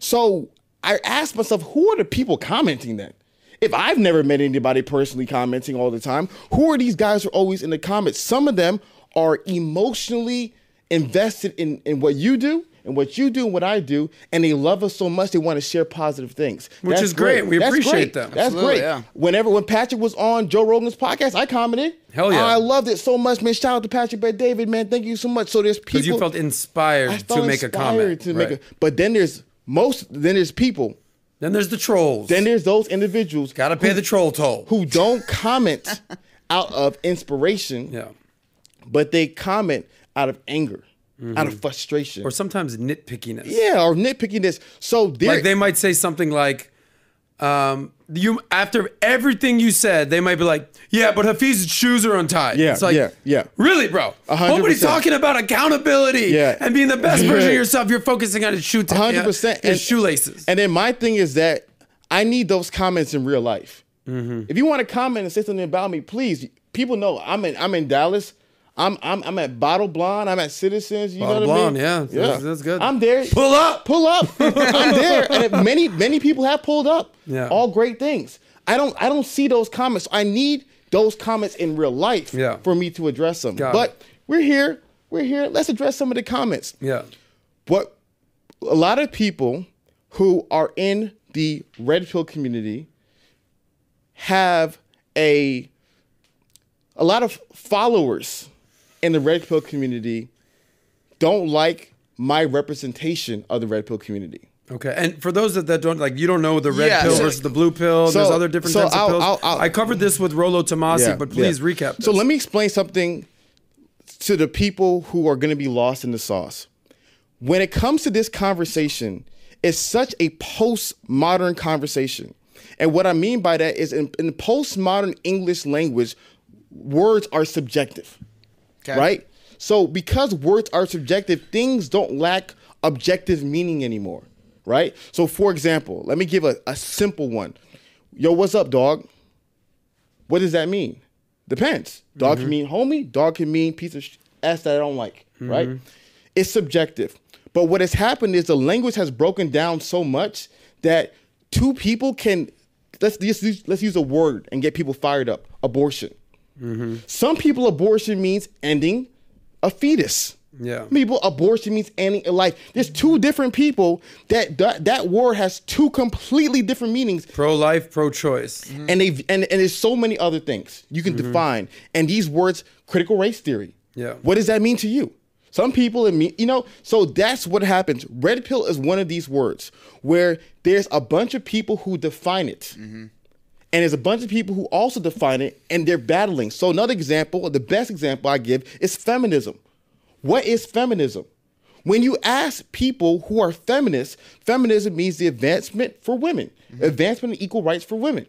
So I asked myself, who are the people commenting then? If I've never met anybody personally commenting all the time, who are these guys who are always in the comments? Some of them are emotionally invested in, in what you do, and what you do and what I do, and they love us so much they want to share positive things. Which That's is great. We That's appreciate great. them. That's Absolutely, great. yeah. Whenever when Patrick was on Joe Rogan's podcast, I commented. Hell yeah. I loved it so much, man. Shout out to Patrick Bet David, man. Thank you so much. So there's people Because you felt inspired felt to make a comment. to make a, but then there's most then there's people. then there's the trolls. Then there's those individuals Got to pay the troll toll. who don't comment out of inspiration, yeah. but they comment out of anger, out of frustration. Mm-hmm. Or sometimes nitpickiness. yeah, or nitpickiness. So Like they might say something like, um, you after everything you said, they might be like, yeah, but Hafeez's shoes are untied. Yeah, it's like, yeah, yeah. Really, bro? A hundred Nobody's talking about accountability Yeah. and being the best version of yourself. You're focusing on his shoe, t- hundred percent. and shoelaces. And then my thing is that I need those comments in real life. Mm-hmm. If you want to comment and say something about me, please. People know I'm in. I'm in Dallas. I'm I'm I'm at Bottle Blonde. I'm at Citizens. You Bottle know what I Blonde, mean? yeah, that's- that's good. I'm there. Pull up. Pull up. I'm there. And many many people have pulled up. Yeah. All great things. I don't I don't see those comments. I need those comments in real life Yeah. for me to address them. Got but it. we're here. We're here. Let's address some of the comments Yeah. what a lot of people who are in the red pill community have a a lot of followers in the red pill community don't like my representation of the red pill community. Okay, and for those that, that don't like, you don't know the red Yeah, pill so- versus the blue pill. So- There's other different so types of I'll- pills. I'll- I'll- I covered this with Rollo Tomassi, Yeah, but please yeah. recap. This. So let me explain something to the people who are going to be lost in the sauce. When it comes to this conversation, it's such a postmodern conversation. And what I mean by that is in, in postmodern English language, words are subjective. Okay. Right? So because words are subjective, things don't lack objective meaning anymore. Right? So for example, let me give a, a simple one. Yo, what's up, dog? What does that mean? Depends. Dog can mm-hmm. mean homie. Dog can mean piece of sh- ass that I don't like. Right? Mm-hmm. It's subjective. But what has happened is the language has broken down so much that two people can let's use, let's use a word and get people fired up. Abortion. Mm-hmm. Some people abortion means ending a fetus. Yeah. People abortion means ending a life. There's two different people that that, that word has two completely different meanings pro life, pro choice. Mm-hmm. and they and, and there's so many other things you can mm-hmm. define. And these words, critical race theory. Yeah. What does that mean to you? Some people it mean you know, so that's what happens. Red pill is one of these words where there's a bunch of people who define it. And there's a bunch of people who also define it and they're battling. So another example, the best example I give is feminism. What is feminism? When you ask people who are feminists, feminism means the advancement for women, mm-hmm. advancement and equal rights for women.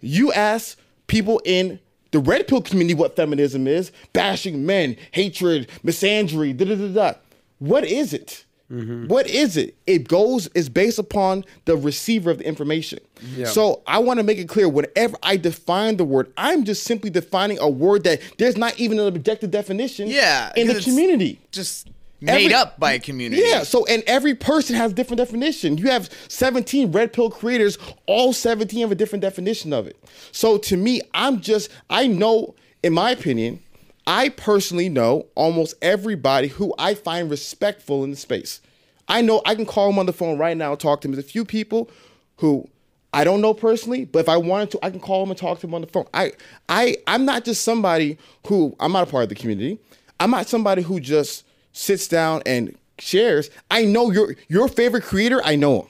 You ask people in the red pill community what feminism is, bashing men, hatred, misandry, da da da da. What is it? Mm-hmm. What is it? It goes is based upon the receiver of the information. Yeah. So I want to make it clear whenever I define the word, I'm just simply defining a word that there's not even an objective definition Yeah, in the community. Just made Every- up by a community. Yeah, so and every person has different definition. You have 17 red pill creators, all 17 have a different definition of it. So to me, I'm just I know in my opinion, I personally know almost everybody who I find respectful in the space. I know I can call them on the phone right now and talk to them. There's a few people who I don't know personally, but if I wanted to, I can call them and talk to them on the phone. I I I'm not just somebody who I'm not a part of the community. I'm not somebody who just sits down and shares. I know your your favorite creator. I know him.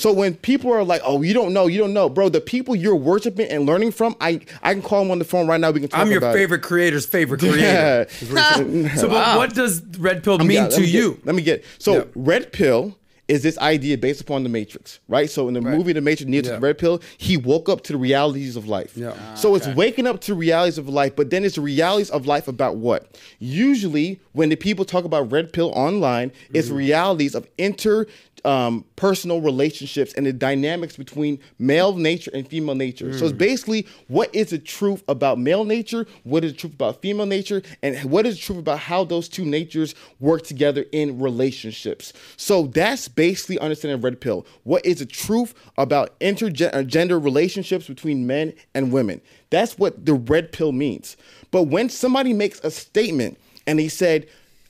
So when people are like, "Oh, you don't know, you don't know, bro," the people you're worshiping and learning from, I I can call them on the phone right now. We can talk I'm your about it. favorite creator's favorite creator. Yeah. is what so, but what does red pill mean Yeah, let to me get- you? let me get. So, Yeah. red pill is this idea based upon the Matrix, right? So in the movie The Matrix, Neo Yeah. Red Pill, he woke up to the realities of life. Yeah. so it's waking up to realities of life, but then it's the realities of life about what? Usually, when the people talk about red pill online, it's Mm-hmm. realities of inter um, personal relationships and the dynamics between male nature and female nature. So Mm. it's basically what is the truth about male nature, what is the truth about female nature, and what is the truth about how those two natures work together in relationships. So that's basically understanding red pill. What is the truth about intergender relationships between men and women? That's what the red pill means. But when somebody makes a statement and they said,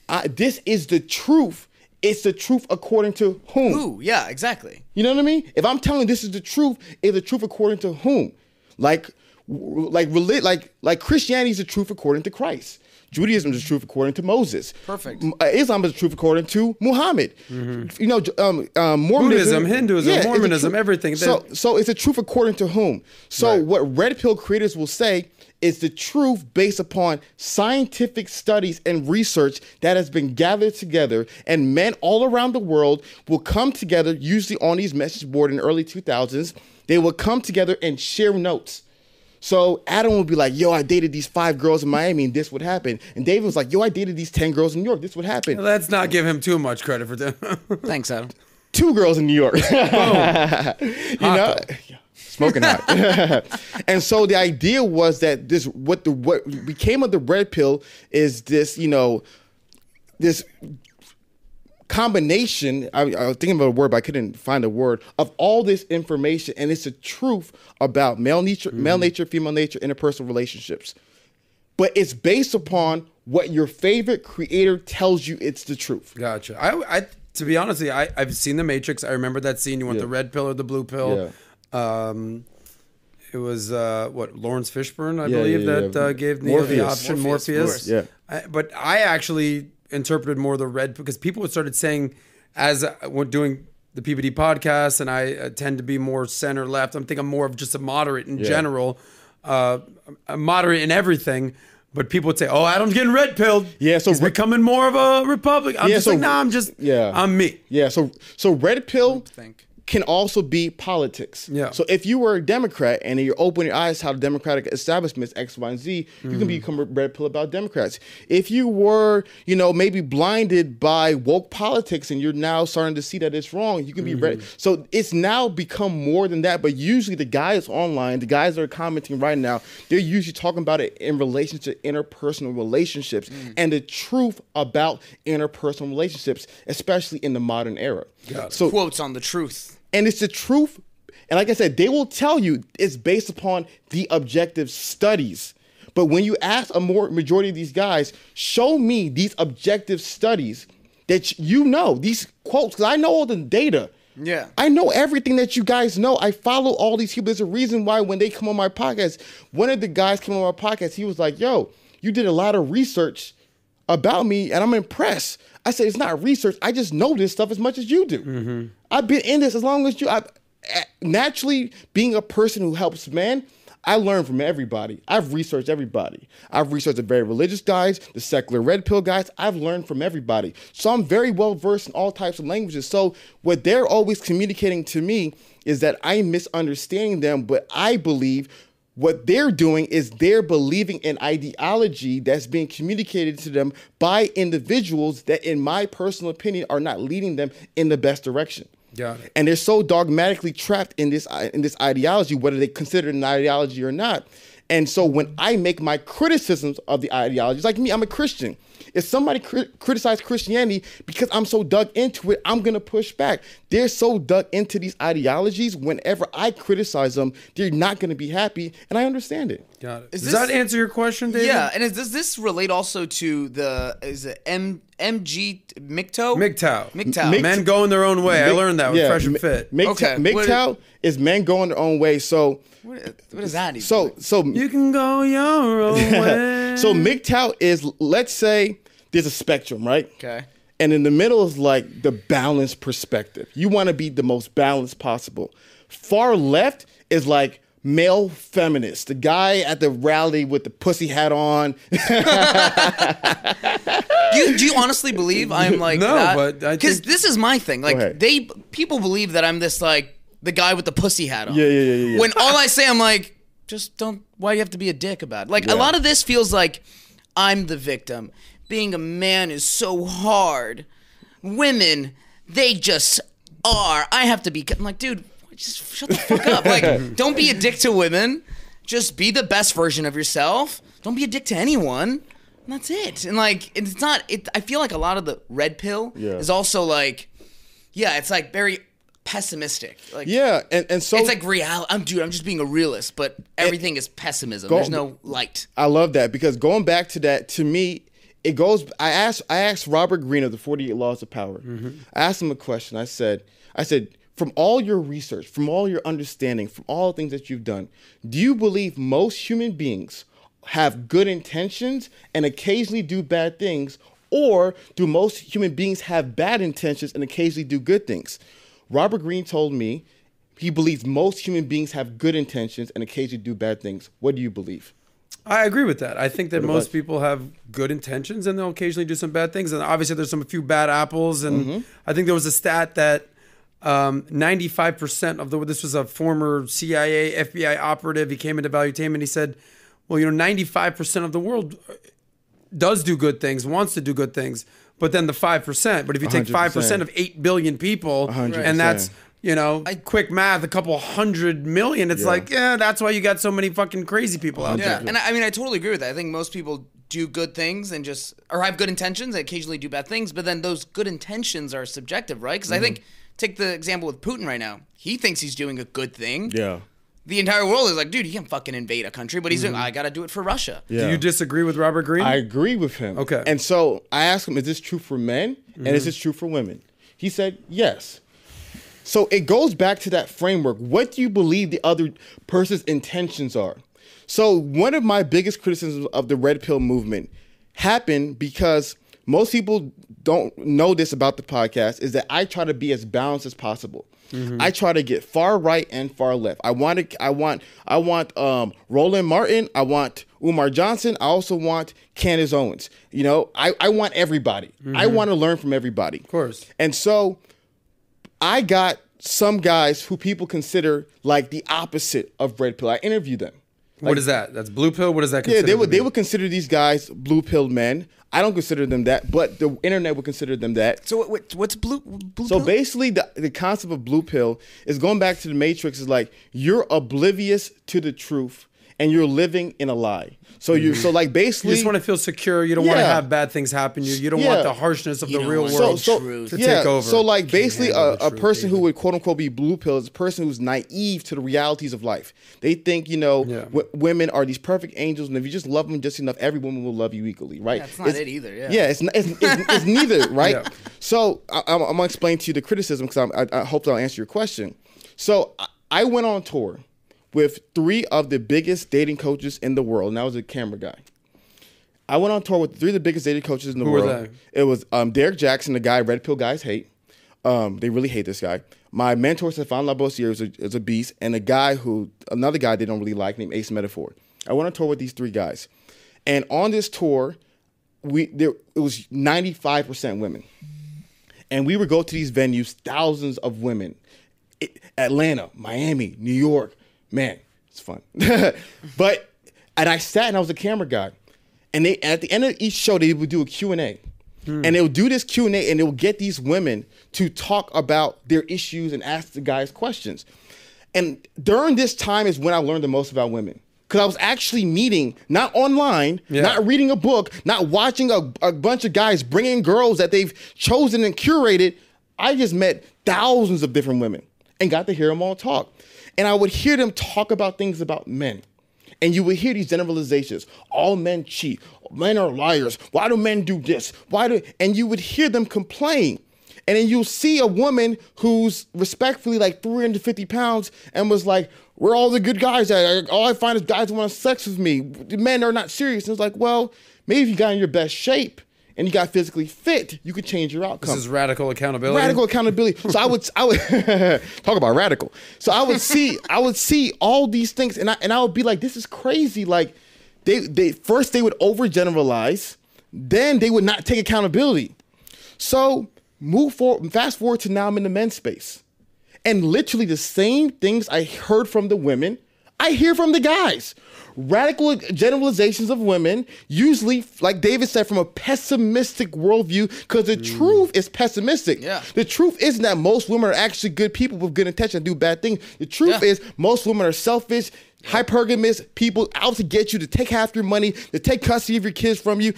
uh, "This is the truth," it's the truth according to whom? Ooh, yeah, exactly. You know what I mean? If I'm telling this is the truth, is the truth according to whom? Like, like, like, like Christianity is the truth according to Christ. Judaism is the truth according to Moses. Perfect. Uh, Islam is the truth according to Muhammad. You know, um, um, Mormonism, Buddhism, Hinduism, the Mormonism, everything. So, so it's a truth according to whom? So, Right. what red pill creators will say is the truth based upon scientific studies and research that has been gathered together, and men all around the world will come together, usually on these message board in the early 2000s. They will come together and share notes. So Adam would be like, "Yo, I dated these five girls in Miami, and this would happen." And David was like, "Yo, I dated these ten girls in New York. This would happen." Let's not give him too much credit for that. Thanks, Adam. two girls in New York. you know, Yeah, smoking hot. and so the idea was that this what the what became of the red pill is this you know this combination I, I was thinking about a word but i couldn't find a word of all this information and it's the truth about male nature mm-hmm. male nature female nature interpersonal relationships but it's based upon what your favorite creator tells you it's the truth Gotcha. I, I to be honest, I, I've seen the Matrix. I remember that scene. You want Yeah. the red pill or the blue pill? Um, it was uh, what Laurence Fishburne, I Yeah, believe, yeah, that yeah. Uh, gave Neo the option. Morpheus, Morpheus. Yeah. I, but I actually interpreted more the red because people started saying as uh, when doing the PBD podcast, and I uh, tend to be more center left. I'm thinking I'm more of just a moderate in general, uh, a moderate in everything. But people would say, "Oh, Adam's getting red pilled. Yeah, so he's re- becoming more of a Republic." I'm Yeah, just so- like, "Nah, I'm just, Yeah. I'm me." Yeah, so so red pill think. Can also be politics. Yeah. So if you were a Democrat and you open your eyes to how the Democratic establishment is X, Y, and Z, you Mm-hmm. can become a red pill about Democrats. If you were, you know, maybe blinded by woke politics and you're now starting to see that it's wrong, you can be Mm-hmm. red. So it's now become more than that. But usually the guys online, the guys that are commenting right now, they're usually talking about it in relation to interpersonal relationships Mm. and the truth about interpersonal relationships, especially in the modern era. So Quotes on the truth. And it's the truth. And like I said, they will tell you it's based upon the objective studies. But when you ask a more majority of these guys, show me these objective studies that you know, these quotes, because I know all the data. Yeah. I know everything that you guys know. I follow all these people. There's a reason why when they come on my podcast, one of the guys came on my podcast, he was like, yo, you did a lot of research about me and I'm impressed. I said, it's not research. I just know this stuff as much as you do. Mm-hmm. I've been in this as long as you. I, naturally, being a person who helps men, I learn from everybody. I've researched everybody. I've researched the very religious guys, the secular red pill guys. I've learned from everybody. So I'm very well versed in all types of languages. So what they're always communicating to me is that I'm misunderstanding them, but I believe what they're doing is they're believing in ideology that's being communicated to them by individuals that, in my personal opinion, are not leading them in the best direction. It. And they're so dogmatically trapped in this uh, in this ideology, whether they consider it an ideology or not. And so when I make my criticisms of the ideologies, like me, I'm a Christian. If somebody cri- criticizes Christianity because I'm so dug into it, I'm gonna push back. They're so dug into these ideologies. Whenever I criticize them, they're not gonna be happy, and I understand it. Got it. Is Does this- that answer your question, David? Yeah, and is, does this relate also to the is it M MG MGTOW? MGTOW. MGTOW. Mig- Men going their own way. I learned that with Fresh and Fit. MGTOW, Okay, what- MGTOW is men going their own way. So, what, what is that? Even? so, so You can go your own way. So MGTOW is let's say there's a spectrum, right? okay. And in the middle is like the balanced perspective. You want to be the most balanced possible. Far left is like male feminist, the guy at the rally with the pussy hat on. Do you, do you honestly believe I'm like No, that? but because think- this is my thing. Like they people believe that I'm this like the guy with the pussy hat on. Yeah, yeah, yeah, yeah, yeah. When all I say, I'm like, just don't. Why do you have to be a dick about it? Like a lot of this feels like I'm the victim. Being a man is so hard. Women, they just are. I have to be. I'm like, dude, just shut the fuck up. Like, don't be a dick to women. Just be the best version of yourself. Don't be a dick to anyone. And that's it. And like, it's not. It. I feel like a lot of the red pill Yeah. is also like, yeah, it's like very pessimistic. Like, yeah, and, and so it's like reality. I'm dude. I'm just being a realist, but everything is pessimism. There's no light. I love that because going back to that, to me, it goes. I asked I asked Robert Greene of the Forty Eight Laws of Power. Mm-hmm. I asked him a question. I said I said from all your research, from all your understanding, from all the things that you've done, do you believe most human beings have good intentions and occasionally do bad things, or do most human beings have bad intentions and occasionally do good things? Robert Greene told me he believes most human beings have good intentions and occasionally do bad things. What do you believe? I agree with that. I think that most people have good intentions and they'll occasionally do some bad things. And obviously, there's some a few bad apples. And Mm-hmm. I think there was a stat that um, 95% of the this was a former CIA FBI operative. He came into Valuetainment. He said, "Well, you know, 95% of the world does do good things, wants to do good things, but then the five percent. But if you take 100%. five percent of eight billion people, 100%. and that's you know, I, quick math, a couple hundred million. It's Yeah. like, yeah, that's why you got so many fucking crazy people out Yeah, there. and I I mean, I totally agree with that. I think most people do good things and just, or have good intentions and occasionally do bad things, but then those good intentions are subjective, right? Because I mm-hmm. think, take the example with Putin right now. He thinks he's doing a good thing. Yeah. The entire world is like, dude, he can fucking invade a country, but he's doing, mm-hmm. I gotta do it for Russia. Yeah. Do you disagree with Robert Greene? I agree with him. Okay. And so I asked him, is this true for men? And is mm-hmm. this true for women? He said, yes. So it goes back to that framework. What do you believe the other person's intentions are? So one of my biggest criticisms of the red pill movement happened because most people don't know this about the podcast is that I try to be as balanced as possible. I try to get far right and far left. I want to, I want I want um, Roland Martin. I want Umar Johnson. I also want Candace Owens. You know, I, I want everybody. I want to learn from everybody. Of course. And so I got some guys who people consider like the opposite of red pill. I interviewed them. what is that? That's blue pill. What is that? Yeah, they would they would consider these guys blue pill men. I don't consider them that, but the internet would consider them that. So what, what, what's blue? blue So pill? basically, the, the concept of blue pill is going back to the Matrix. Is like you're oblivious to the truth and you're living in a lie. So you so like basically You just want to feel secure. You don't want to have bad things happen you. You don't Yeah. want the harshness of You the real world so, so to yeah, take over. So like basically a, a truth, person who would quote unquote be blue pill is a person who's naive to the realities of life. They think you know Yeah. w- women are these perfect angels, and if you just love them just enough, every woman will love you equally, right? That's not it either, yeah. yeah, it's it's, it's, it's neither, right? Yeah. So I, I'm, I'm gonna explain to you the criticism because I, I hope that I'll answer your question. So I, I went on tour with three of the biggest dating coaches in the world, and I was a camera guy. I went on tour with three of the biggest dating coaches in the Who were world. they? It was um, Derrick Jaxn, the guy Red Pill guys hate. Um, they really hate this guy. My mentor, Stephan Labossiere, is a, is a beast, and a guy who, another guy they don't really like named Ace Metaphor. I went on tour with these three guys. And on this tour, we there it was 95% women. And we would go to these venues, thousands of women. It- Atlanta, Miami, New York. Man, it's fun. but and I sat and I was a camera guy. And they at the end of each show they would do a Q&A. Hmm. And they would do this Q&A and they would get these women to talk about their issues and ask the guys questions. And during this time is when I learned the most about women. Because I was actually meeting, not online, Yeah. not reading a book, not watching a, a bunch of guys bringing girls that they've chosen and curated. I just met thousands of different women and got to hear them all talk. And I would hear them talk about things about men. And you would hear these generalizations. All men cheat. Men are liars. Why do men do this? Why do and you would hear them complain. And then you'll see a woman who's respectfully like 350 pounds and was like, Where are all the good guys? All I find is guys who want sex with me. Men are not serious. And it's like, well, maybe if you got in your best shape and you got physically fit, you could change your outcome. this is radical accountability. Radical accountability. So I would, I would talk about radical. So I would see, I would see all these things, and I and I would be like, this is crazy. Like, they they first they would overgeneralize, then they would not take accountability. So move forward, fast forward to now I'm in the men's space, and literally the same things I heard from the women, I hear from the guys. Radical generalizations of women, usually, like David said, from a pessimistic worldview, because the mm. truth is pessimistic. Yeah. The truth isn't that most women are actually good people with good intention and do bad things. The truth Yeah. is most women are selfish, hypergamous people out to get you, to take half your money, to take custody of your kids from you.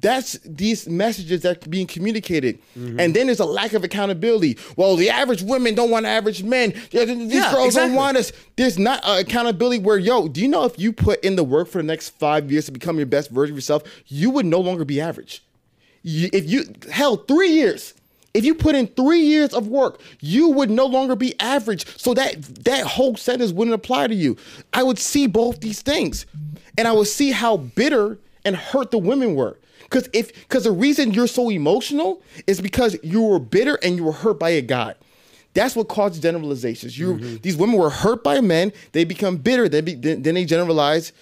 That's these messages that are being communicated, and then there's a lack of accountability. Well, the average women don't want average men. These Yeah, girls exactly. don't want us. There's not uh, accountability. Where yo, do you know if you put in the work for the next five years to become your best version of yourself, you would no longer be average. You, if you hell three years, if you put in three years of work, you would no longer be average. So that that whole sentence wouldn't apply to you. I would see both these things, and I would see how bitter and hurt the women were. Because if because the reason you're so emotional is because you were bitter and you were hurt by a guy. That's what causes generalizations. You mm-hmm. these women were hurt by men. They become bitter. They be, then, then they generalize,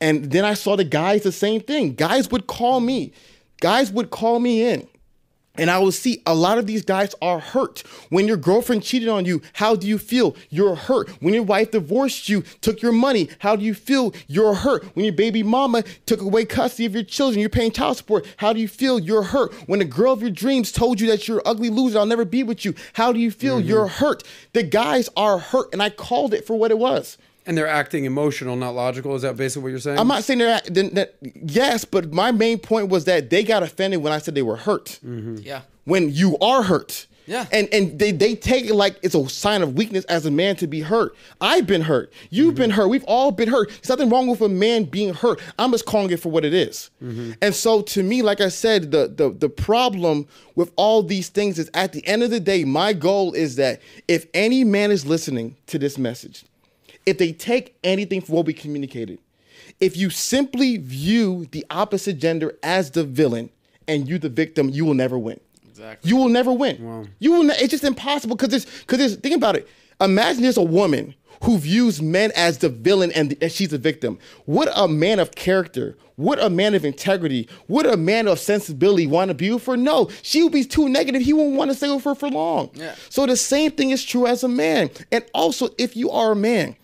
and then I saw the guys the same thing. Guys would call me. Guys would call me in. And I will see a lot of these guys are hurt. When your girlfriend cheated on you, how do you feel? You're hurt. When your wife divorced you, took your money, how do you feel? You're hurt. When your baby mama took away custody of your children, you're paying child support, how do you feel? You're hurt. When the girl of your dreams told you that you're an ugly loser, I'll never be with you, how do you feel? Mm-hmm. You're hurt. The guys are hurt, and I called it for what it was. And they're acting emotional, not logical. Is that basically what you're saying? I'm not saying they're that, that yes, but my main point was that they got offended when I said they were hurt. Mm-hmm. Yeah. When you are hurt. Yeah. And and they, they take it like it's a sign of weakness as a man to be hurt. I've been hurt. You've mm-hmm. been hurt. We've all been hurt. There's nothing wrong with a man being hurt. I'm just calling it for what it is. Mm-hmm. And so to me, like I said, the, the the problem with all these things is at the end of the day, my goal is that if any man is listening to this message, if they take anything from what we communicated, if you simply view the opposite gender as the villain and you the victim, you will never win. Exactly. You will never win. You will. Ne- it's just impossible because there's because there's. Think about it. Imagine there's a woman who views men as the villain and, the, and she's the victim. Would a man of character, would a man of integrity, would a man of sensibility want to be with her? No, she would be too negative. He won't want to stay with her for long. Yeah. So the same thing is true as a man. And also, if you are a man,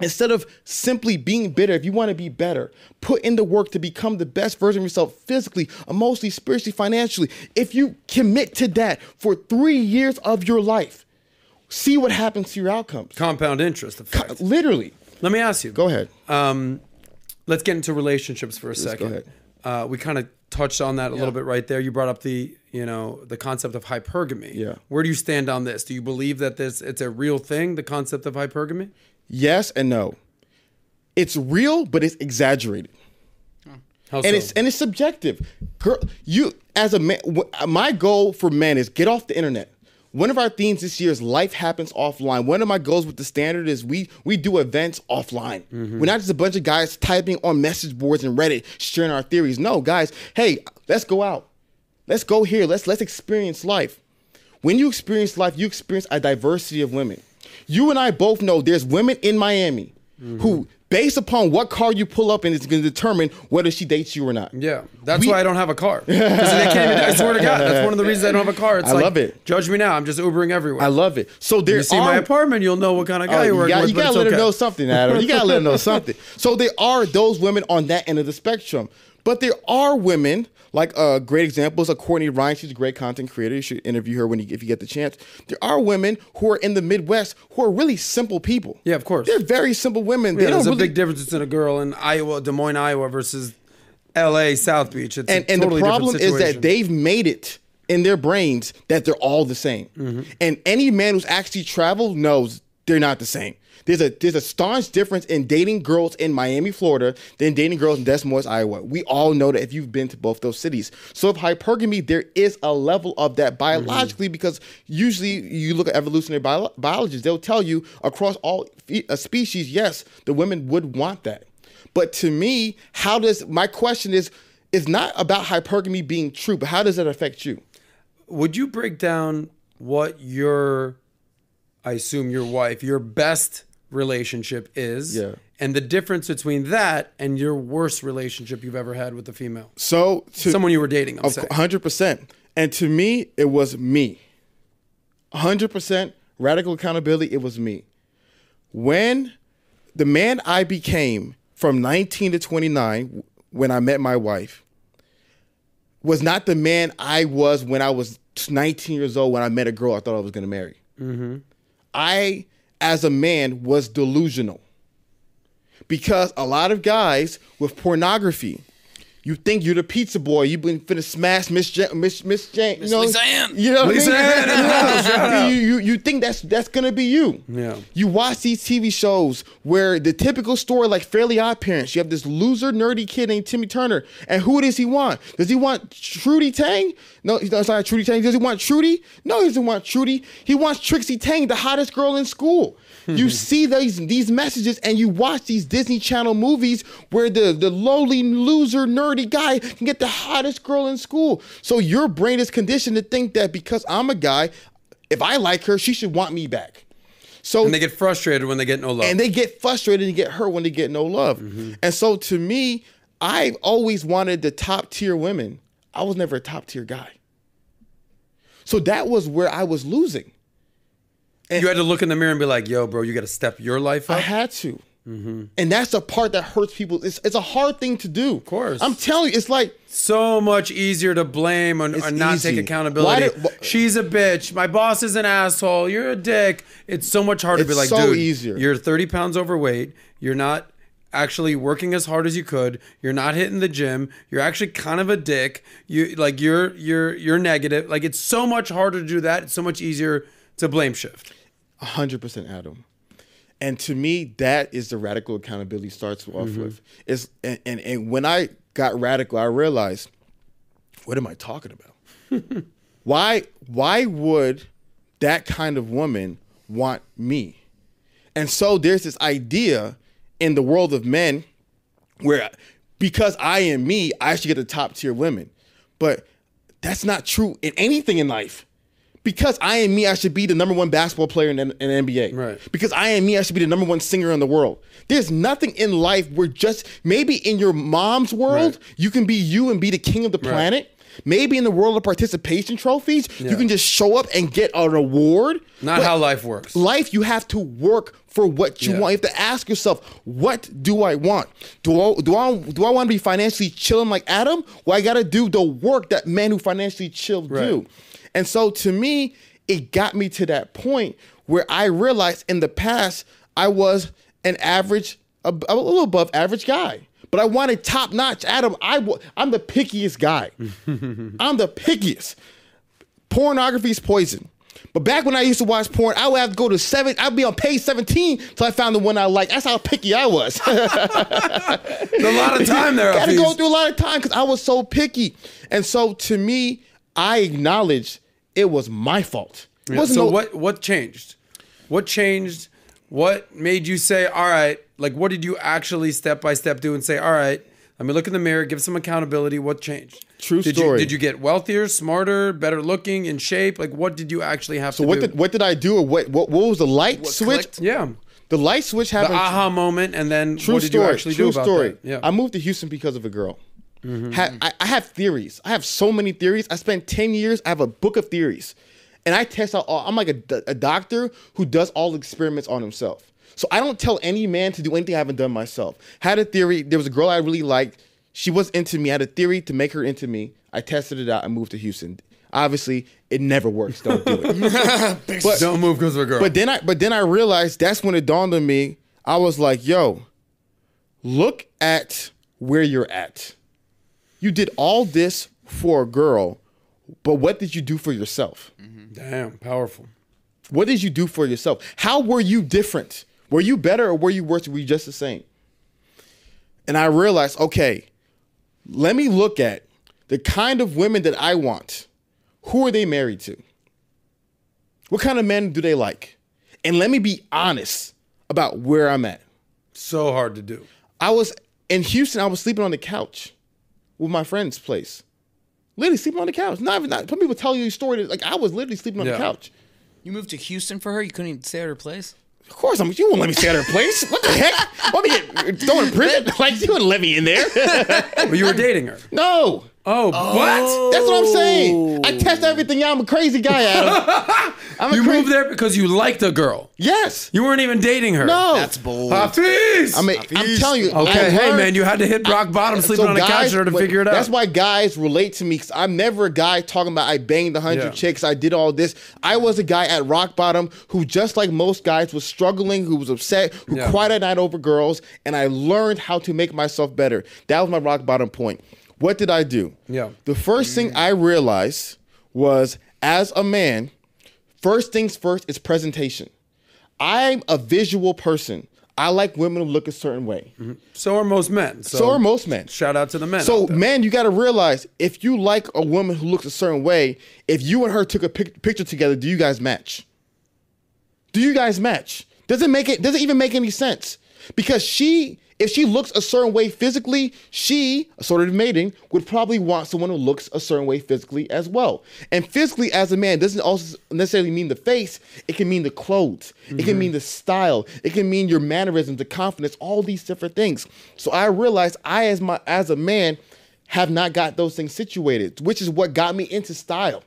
Instead of simply being bitter, if you want to be better, put in the work to become the best version of yourself physically, emotionally, spiritually, financially. If you commit to that for three years of your life, see what happens to your outcomes. Compound interest effect. Literally. Let me ask you. Go ahead. Um, let's get into relationships for a second. Uh, we kind of touched on that a little bit right there. You brought up the you know the concept of hypergamy. Yeah. Where do you stand on this? Do you believe that this it's a real thing? The concept of hypergamy. Yes and no. It's real, but it's exaggerated. How and so? it's and it's subjective. Girl, you as a man, my goal for men is get off the internet. One of our themes this year is life happens offline. One of my goals with the standard is we we do events offline. Mm-hmm. We're not just a bunch of guys typing on message boards and Reddit sharing our theories. No, guys, hey, let's go out. Let's go here. Let's let's experience life. When you experience life, you experience a diversity of women. You and I both know there's women in Miami mm-hmm. who, based upon what car you pull up in, is going to determine whether she dates you or not. yeah, that's We- why I don't have a car. they can't even, I swear to God, that's one of the reasons I don't have a car. It's I like, love it. Judge me now. I'm just Ubering everywhere. I love it. So there you see are, my apartment, you'll know what kind of oh, guy Oh, you're you working got, with. you gotta let okay. her know something, Adam. You gotta let her know something. So there are those women on that end of the spectrum, but there are women like a uh, great example is a Courtney Ryan. She's a great content creator. You should interview her when you, if you get the chance. There are women who are in the Midwest who are really simple people. Yeah, of course. They're very simple women. Yeah, they there's a really, big difference between a girl in Iowa, Des Moines, Iowa, versus L.A. South Beach. It's and and totally the problem is that they've made it in their brains that they're all the same. Mm-hmm. And any man who's actually traveled knows they're not the same. There's a there's a staunch difference in dating girls in Miami, Florida, than dating girls in Des Moines, Iowa. We all know that if you've been to both those cities. So if hypergamy, there is a level of that biologically Mm-hmm. because usually you look at evolutionary bio- biologists, they'll tell you across all fe- uh, species, yes, the women would want that. But to me, how does my question is is not about hypergamy being true, but how does that affect you? Would you break down what your, I assume your wife, your best relationship is, Yeah. and the difference between that and your worst relationship you've ever had with a female, So to someone you were dating? I'm of saying. hundred percent, and to me, it was me. Hundred percent radical accountability. It was me. When the man I became from 19 to 29, when I met my wife, was not the man I was when I was 19 years old when I met a girl I thought I was going to marry. Mm-hmm. I, as a man, was delusional. Because a lot of guys with pornography, You think you're the pizza boy. You've been finna smash Miss Ja- Miss Miss Jane. You know, Lisa Ann. You know what Lisa I mean? Ann in the house, shout out. you, you you think that's that's gonna be you. Yeah. You watch these TV shows where the typical story, like Fairly Odd Parents, you have this loser, nerdy kid named Timmy Turner, and who does he want? Does he want Trudy Tang? No, he's not sorry, Trudy Tang. Does he want Trudy? No, he doesn't want Trudy. He wants Trixie Tang, the hottest girl in school. You see these these messages, and you watch these Disney Channel movies where the the lowly loser, nerdy guy can get the hottest girl in school. So your brain is conditioned to think that because I'm a guy, if I like her, she should want me back. So And they get frustrated when they get no love. and they get frustrated and get hurt when they get no love. Mm-hmm. And so to me, I've always wanted the top tier women. I was never a top tier guy. So that was where I was losing. You had to look in the mirror and be like, "Yo, bro, you got to step your life up." I had to. Mm-hmm. And that's the part that hurts people. It's, it's a hard thing to do. Of course. I'm telling you, it's like, so much easier to blame and, and not easy. take accountability. Did- wh- She's a bitch. My boss is an asshole. You're a dick. It's so much harder to be like, so dude, easier. you're 30 pounds overweight. You're not actually working as hard as you could. You're not hitting the gym. You're actually kind of a dick. You like you're you're you're negative. Like it's so much harder to do that. It's so much easier to blame shift. 100% Adam. And to me, that is the radical accountability starts off mm-hmm. with. Is and, and and when I got radical, I realized, what am I talking about? why why would that kind of woman want me? And so there's this idea in the world of men where because I am me, I should get the top tier women. But that's not true in anything in life. Because I am me, I should be the number one basketball player in, in the NBA. Right. Because I am me, I should be the number one singer in the world. There's nothing in life where just maybe in your mom's world, Right. you can be you and be the king of the planet. Maybe in the world of participation trophies, you can just show up and get an award. Not But how life works. life you have to work for what you Yeah. want you have to ask yourself what do i want do i do i do i want to be financially chilling like adam well i gotta do the work that men who financially chill do Right. And so to me it got me to that point where i realized in the past i was an average a, a little above average guy but i wanted top notch adam I, I'm the pickiest guy i'm the pickiest pornography is poison. But back when I used to watch porn, I would have to go to seven. I'd be on page seventeen till I found the one I liked. That's how picky I was. A lot of time there. Got to go through a lot of time because I was so picky. And so to me, I acknowledged it was my fault. Yeah, so no- what what changed? What changed? What made you say, "All right"? Like, what did you actually step by step do and say, "All right"? Let me look in the mirror, give some accountability. What changed? True did story. You, did you get wealthier, smarter, better looking, in shape? Like, what did you actually have So to what do? did what did I do? Or what what, what was the light switch? clicked? yeah, The light switch the happened. aha moment, and then True what did story. you actually true do about story. that? Yeah. I moved to Houston because of a girl. Mm-hmm. Ha- I, I have theories. I have so many theories. I spent 10 years. I have a book of theories. And I test out all. I'm like a, a doctor who does all the experiments on himself. So I don't tell any man to do anything I haven't done myself. Had a theory. There was a girl I really liked. She was into me. I had a theory to make her into me. I tested it out. I moved to Houston. Obviously, it never works. Don't do it. but, don't move because of a girl. but then I but then I realized that's when it dawned on me. I was like, yo, look at where you're at. You did all this for a girl, but what did you do for yourself? damn, powerful. What did you do for yourself? How were you different? Were you better or were you worse? Were you just the same? And I realized, okay, let me look at the kind of women that I want. Who are they married to? What kind of men do they like? And let me be honest about where I'm at. So hard to do. I was in Houston, I was sleeping on the couch with my friend's place. Literally sleeping on the couch. Not even not, some people tell you a story that, like I was literally sleeping on Yeah. the couch. You moved to Houston for her. You couldn't even stay at her place. Of course, I'm. You won't let me stay at her place. What the heck? Want me to get thrown in prison? Like you wouldn't let me in there? But you were dating her. no. Oh, what? That's what I'm saying. I oh. test everything out. I'm a crazy guy, Adam. I'm a You cra- moved there because you liked a girl. Yes. You weren't even dating her. No. That's bold. Hafeez! I mean, I'm telling you. Okay, I hey learned- man, you had to hit rock bottom sleeping So on a couch guys- in order to but figure it out. That's why guys relate to me because I'm never a guy talking about I banged a hundred Yeah. chicks, I did all this. I was a guy at rock bottom who, just like most guys, was struggling, who was upset, who Yeah. cried at night over girls, and I learned how to make myself better. That was my rock bottom point. What did I do? Yeah. The first thing I realized was as a man, first things first is presentation. I'm a visual person. I like women who look a certain way. Mm-hmm. So are most men. So, So are most men. Shout out to the men. So, man, you got to realize if you like a woman who looks a certain way, if you and her took a pic- picture together, do you guys match? Do you guys match? Does it make it? Does it even make any sense? Because she, if she looks a certain way physically, she, assortative mating, would probably want someone who looks a certain way physically as well. And physically, as a man, doesn't also necessarily mean the face. It can mean the clothes. It can mm-hmm. mean the style. It can mean your mannerisms, the confidence, all these different things. So I realized I, as my as a man, have not got those things situated, which is what got me into style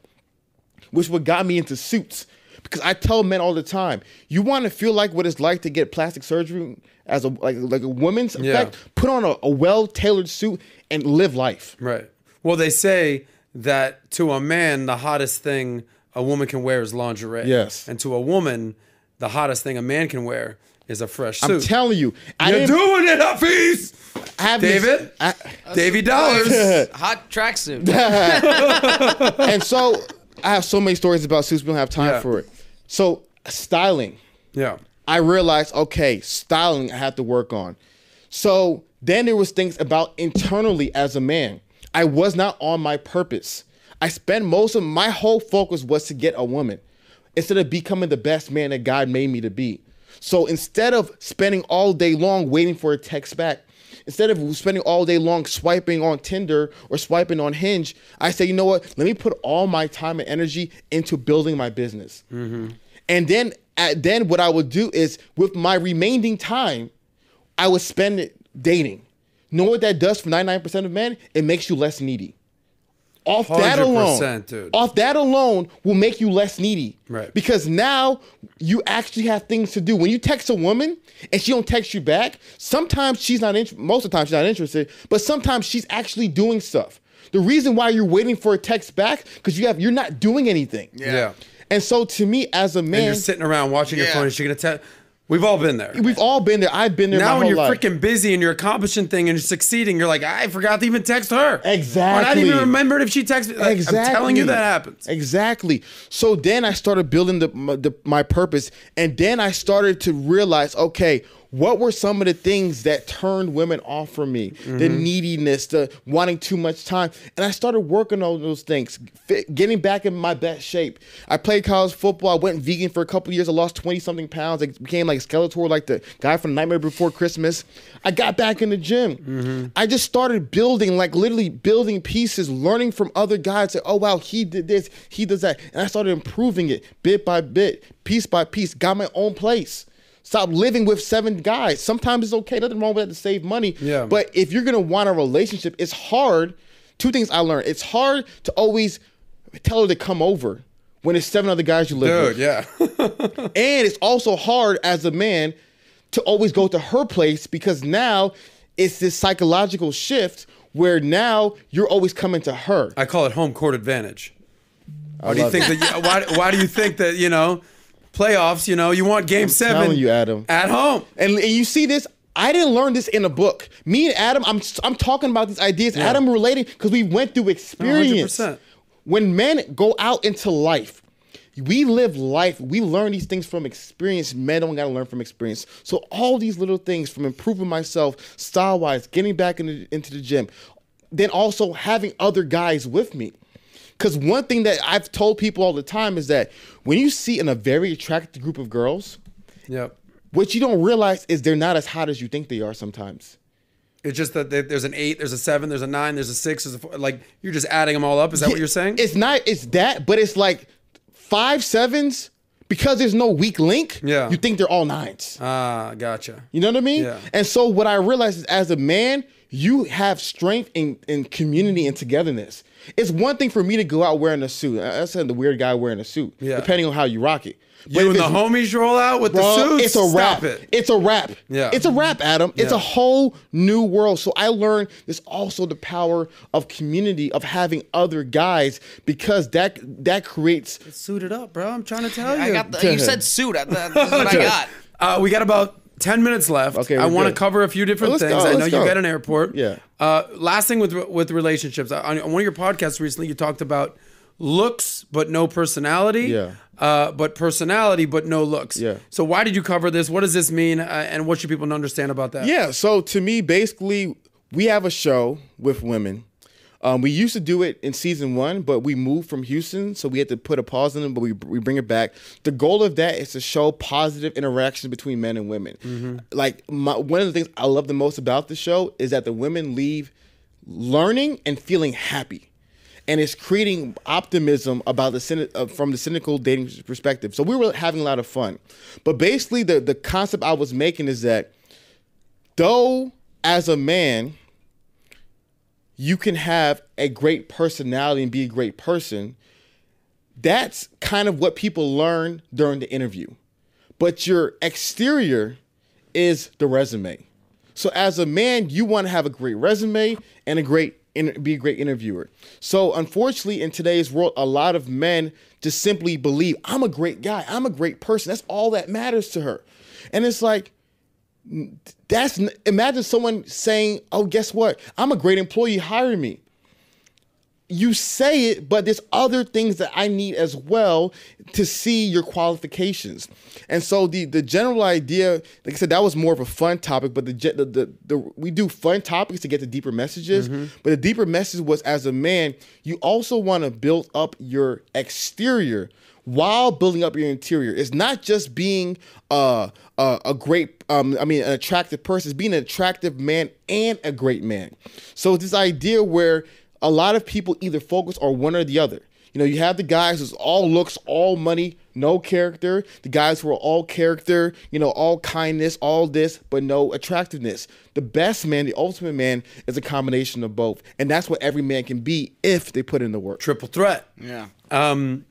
which what got me into suits. Because I tell men all the time, you want to feel like what it's like to get plastic surgery as a like like a woman's Yeah. effect. Put on a, a well tailored suit and live life. Right. Well, they say that to a man, the hottest thing a woman can wear is lingerie. Yes. And to a woman, the hottest thing a man can wear is a fresh suit. I'm telling you, I You're didn't doing it, Hafeez! have this- David? I- Davy Dollars. Hot tracksuit. and so I have so many stories about suits. We don't have time Yeah. for it. So styling. yeah. I realized, okay, styling I have to work on. So then there was things about internally as a man. I was not on my purpose. I spent most of my whole focus was to get a woman instead of becoming the best man that God made me to be. So instead of spending all day long waiting for a text back, instead of spending all day long swiping on Tinder or swiping on Hinge, I say, you know what? Let me put all my time and energy into building my business. Mm-hmm. And then, at, then what I would do is with my remaining time, I would spend it dating. Know what that does for 99% of men? It makes you less needy. Off that alone, dude. off that alone will make you less needy. Right. Because now you actually have things to do. When you text a woman and she don't text you back, sometimes she's not interested. Most of the time she's not interested, but sometimes she's actually doing stuff. The reason why you're waiting for a text back because you have you're not doing anything. Yeah. And so to me as a And man, you're sitting around watching your Yeah. phone and she's going to tell. We've all been there. we've all been there. I've been there now my when whole you're life. freaking busy and you're accomplishing thing and you're succeeding, you're like, I forgot to even text her. Exactly. Or not even remembered if she texted. Like, exactly. I'm telling you that happens. Exactly. So then I started building the my, the my purpose, and then I started to realize, okay, what were some of the things that turned women off from me? The Mm-hmm. neediness, the wanting too much time, and I started working on those things, fit, getting back in my best shape. I played college football. I went vegan for a couple years. I lost twenty something pounds. I became like Skeletor, like the guy from Nightmare Before Christmas. I got back in the gym. Mm-hmm. I just started building, like literally building pieces, learning from other guys. Say, oh wow, he did this, he does that, and I started improving it bit by bit, piece by piece. Got my own place. Stop living with seven guys. Sometimes it's okay. Nothing wrong with that to save money. Yeah. But if you're gonna want a relationship, it's hard. Two things I learned. It's hard to always tell her to come over when it's seven other guys you live with. Dude, yeah. And it's also hard as a man to always go to her place because now it's this psychological shift where now you're always coming to her. I call it home court advantage. Why do you think that? You, why, why do you think that you know playoffs? You know, you want Game Seven. telling you, Adam. at home. And, and you see this. I didn't learn this in a book. Me and Adam, I'm I'm talking about these ideas. Adam relating because we went through experience. 100%. When men go out into life, we live life. We learn these things from experience. Men don't got to learn from experience. So all these little things from improving myself style wise, getting back into, into the gym, then also having other guys with me. Because one thing that I've told people all the time is that when you see in a very attractive group of girls, Yep. what you don't realize is they're not as hot as you think they are sometimes. It's just that there's an eight, there's a seven, there's a nine, there's a six, there's a four. Like you're just adding them all up. Is that what you're saying? It's not, it's that, but it's like five sevens because there's no weak link. Yeah. You think they're all nines. Ah, gotcha. You know what I mean? Yeah. And so what I realized is as a man, you have strength in, in community and togetherness. It's one thing for me to go out wearing a suit. I said the weird guy wearing a suit, Yeah. depending on how you rock it. But You and the homies roll out with Bro, the suits. It's a Stop rap. it. It's a wrap. Yeah. It's a rap, Adam. It's Yeah. a whole new world. So I learned there's also the power of community, of having other guys, because that that creates Suit it up, bro. I'm trying to tell you. I got the, you said suit. I- That's what I got. Uh, we got about 10 minutes left. Okay, I want to cover a few different things. go, I know let's you go. got an airport. Yeah. Uh, last thing with with relationships. On on one of your podcasts recently, you talked about looks but no personality. Yeah. Uh, but personality but no looks. Yeah. So why did you cover this? What does this mean? Uh, and what should people understand about that? Yeah. So to me, basically, we have a show with women. Um, we used to do it in season one, but we moved from Houston, so we had to put a pause in it. But we we bring it back. The goal of that is to show positive interaction between men and women. Like my, one of the things I love the most about the show is that the women leave learning and feeling happy. And it's creating optimism about the uh, from the cynical dating perspective. So we were having a lot of fun, but basically the the concept I was making is that though as a man you can have a great personality and be a great person. That's kind of what people learn during the interview. But your exterior is the resume. So as a man you want to have a great resume and a great be a great interviewer. So unfortunately in today's world a lot of men just simply believe i'm a great guy. I'm a great person. That's all that matters to her. And it's like that's imagine someone saying, "Oh, guess what? I'm a great employee. Hire me." You say it, but there's other things that I need as well to see your qualifications. And so the the general idea, like I said, that was more of a fun topic. But the the the, the we do fun topics to get to deeper messages. Mm-hmm. But the deeper message was, as a man, you also want to build up your exterior while building up your interior. It's not just being uh, a a great, um, I mean, an attractive person. It's being an attractive man and a great man. So it's this idea where a lot of people either focus on one or the other. You know, you have the guys who's all looks, all money, no character. The guys who are all character, you know, all kindness, all this, but no attractiveness. The best man, the ultimate man, is a combination of both, and that's what every man can be if they put in the work. Triple threat. Yeah. Um,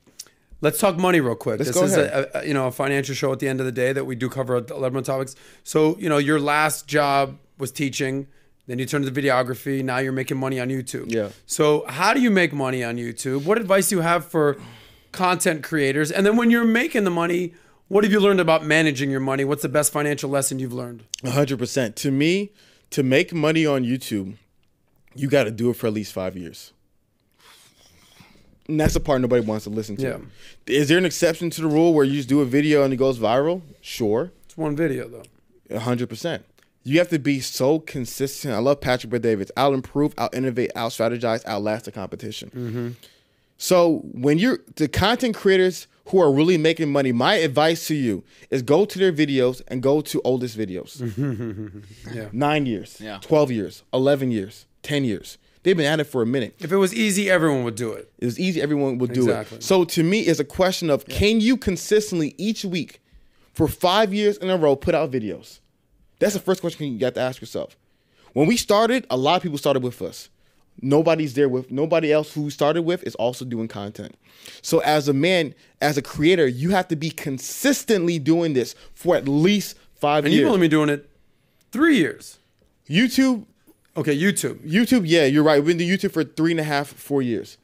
let's talk money real quick. Let's this go is a, a you know a financial show at the end of the day that we do cover a lot of topics. So you know your last job was teaching. Then you turned to videography. Now you're making money on YouTube. Yeah. So how do you make money on YouTube? What advice do you have for content creators? And then when you're making the money, what have you learned about managing your money? What's the best financial lesson you've learned? hundred percent. To me, to make money on YouTube, you got to do it for at least five years. And that's the part nobody wants to listen to. Yeah. Is there an exception to the rule where you just do a video and it goes viral? Sure, It's one video though. hundred percent. You have to be so consistent. I love Patrick Bet Davis. I'll improve, I'll innovate, I'll strategize, outlast the competition. Mm-hmm. So when you're the content creators who are really making money, my advice to you is go to their videos and go to oldest videos. Yeah. Nine years, Yeah. 12 years, 11 years, 10 years. They've been at it for a minute. If it was easy, everyone would do it. It was easy, everyone would do Exactly. it. So to me, it's a question of can you consistently each week for five years in a row put out videos? That's the first question you got to ask yourself. When we started, a lot of people started with us. Nobody's there with nobody else who started with is also doing content. So as a man, as a creator, you have to be consistently doing this for at least five And years. And you've only been doing it three years. YouTube, Okay, YouTube. YouTube, yeah, you're right. We've been doing YouTube for three and a half, four years.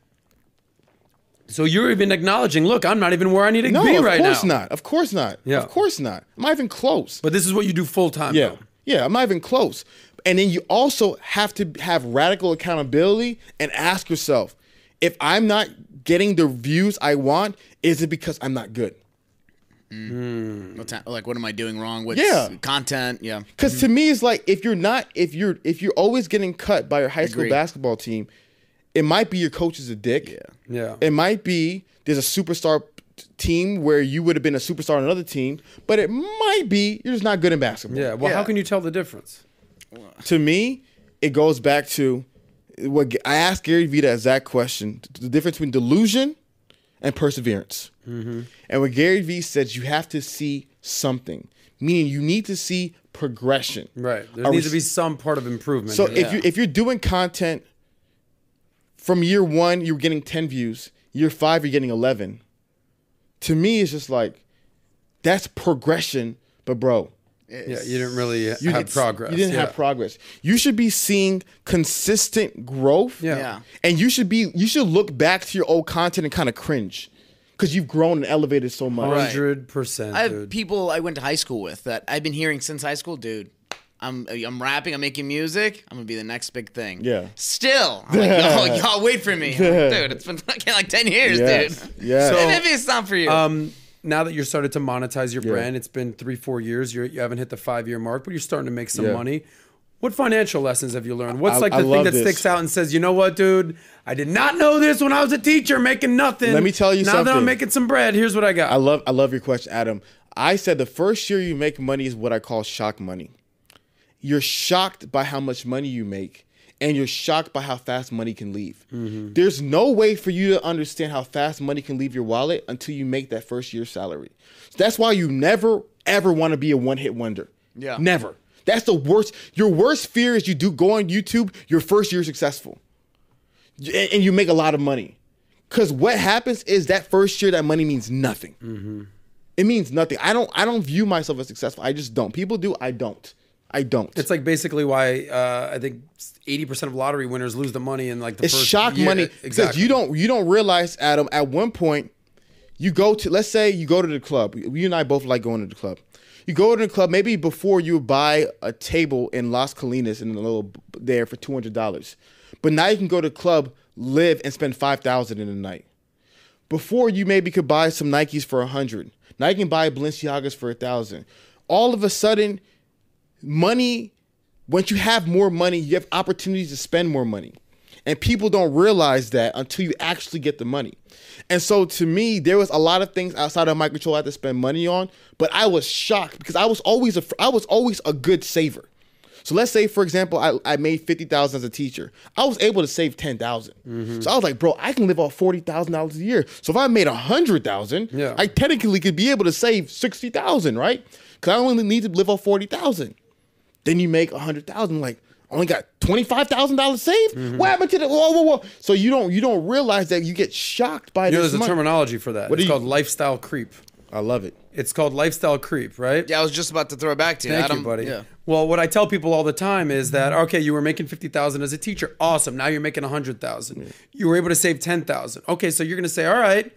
So you're even acknowledging, look, I'm not even where I need to No, be right now. of course not. Of course not. Yeah. Of course not. I'm not even close. But this is what you do full time. yeah. though. Yeah, I'm not even close. And then you also have to have radical accountability and ask yourself, if I'm not getting the views I want, is it because I'm not good? Mm. What's that, like? What am I doing wrong with Yeah. content? Yeah. Because to mm-hmm. me, it's like if you're not, if you're, if you're always getting cut by your high school Agreed. basketball team, it might be your coach is a dick. Yeah. Yeah. It might be there's a superstar team where you would have been a superstar on another team, but it might be you're just not good in basketball. Yeah. Well, how can you tell the difference? To me, it goes back to what I asked Gary Vee that exact question: the difference between delusion and perseverance. Mm-hmm. And what Gary Vee says, you have to see something, meaning you need to see progression. Right. There Are we needs to be some part of improvement. So here. if you if you're doing content from year one, you're getting ten views. Year five, you're getting eleven. To me, it's just like that's progression. But bro, yeah, you didn't really you have didn't- progress. You didn't yeah. have progress. You should be seeing consistent growth. Yeah. Yeah. And you should be you should look back to your old content and kind of cringe. Because you've grown and elevated so much. Right. Hundred percent, I have dude. people I went to high school with that I've been hearing since high school, dude. I'm I'm rapping, I'm making music. I'm gonna be the next big thing. Yeah. Still, I'm like, y'all, y'all wait for me, like, dude. It's been fucking like ten years, Yes. dude. Yes. So, So- maybe it's not for you. Um, now that you're started to monetize your Yeah. brand, it's been three, four years. You're, you haven't hit the five year mark, but you're starting to make some Yeah. money. What financial lessons have you learned? What's I- like I the thing that this. sticks out and says, you know what, dude? I did not know this when I was a teacher making nothing. Let me tell you something. now that I'm making some bread, here's what I got. I love I love your question, Adam. I said the first year you make money is what I call shock money. You're shocked by how much money you make, and you're shocked by how fast money can leave. Mm-hmm. There's no way for you to understand how fast money can leave your wallet until you make that first year's salary. That's why you never ever want to be a one hit wonder. Yeah. Never. That's the worst. Your worst fear is you do go on YouTube, your first year successful. and, you make a lot of money. Cause what happens is that first year that money means nothing. It means nothing. I don't I don't view myself as successful. I just don't. People do, I don't. I don't. it's like basically why uh, I think 80% of lottery winners lose the money in like the it's first shock year. money because Exactly. you don't you don't realize Adam at one point you go to let's say you go to the club you and I both like going to the club you go to the club maybe before you buy a table in Las Colinas in a little there for two hundred dollars. But now you can go to the club live and spend five thousand in a night. Before you maybe could buy some Nikes for a hundred. Now you can buy Balenciagas for a thousand. All of a sudden money once you have more money you have opportunities to spend more money and people don't realize that until you actually get the money. And so to me there was a lot of things outside of my control i had to spend money on but i was shocked because i was always a i was always a good saver. So let's say for example i, I made 50000 as a teacher. I was able to save 10000 mm-hmm. so i was like bro i can live off $40000 a year. So if i made 100000 Yeah. i technically could be able to save 60000 right? Because i only need to live off 40000 then you make a hundred thousand. Like only got twenty five thousand dollars saved. Mm-hmm. What happened to the whoa whoa whoa? So you don't you don't realize that you get shocked by You know, this. there's a terminology for that. What it's do you- called lifestyle creep. I love it. It's called lifestyle creep, right? yeah, I was just about to throw it back to you, Thank Adam. you, buddy. Yeah. Well, what I tell people all the time is that okay, you were making fifty thousand as a teacher, awesome. Now you're making a hundred thousand. You were able to save ten thousand. Okay, so you're gonna say, all right,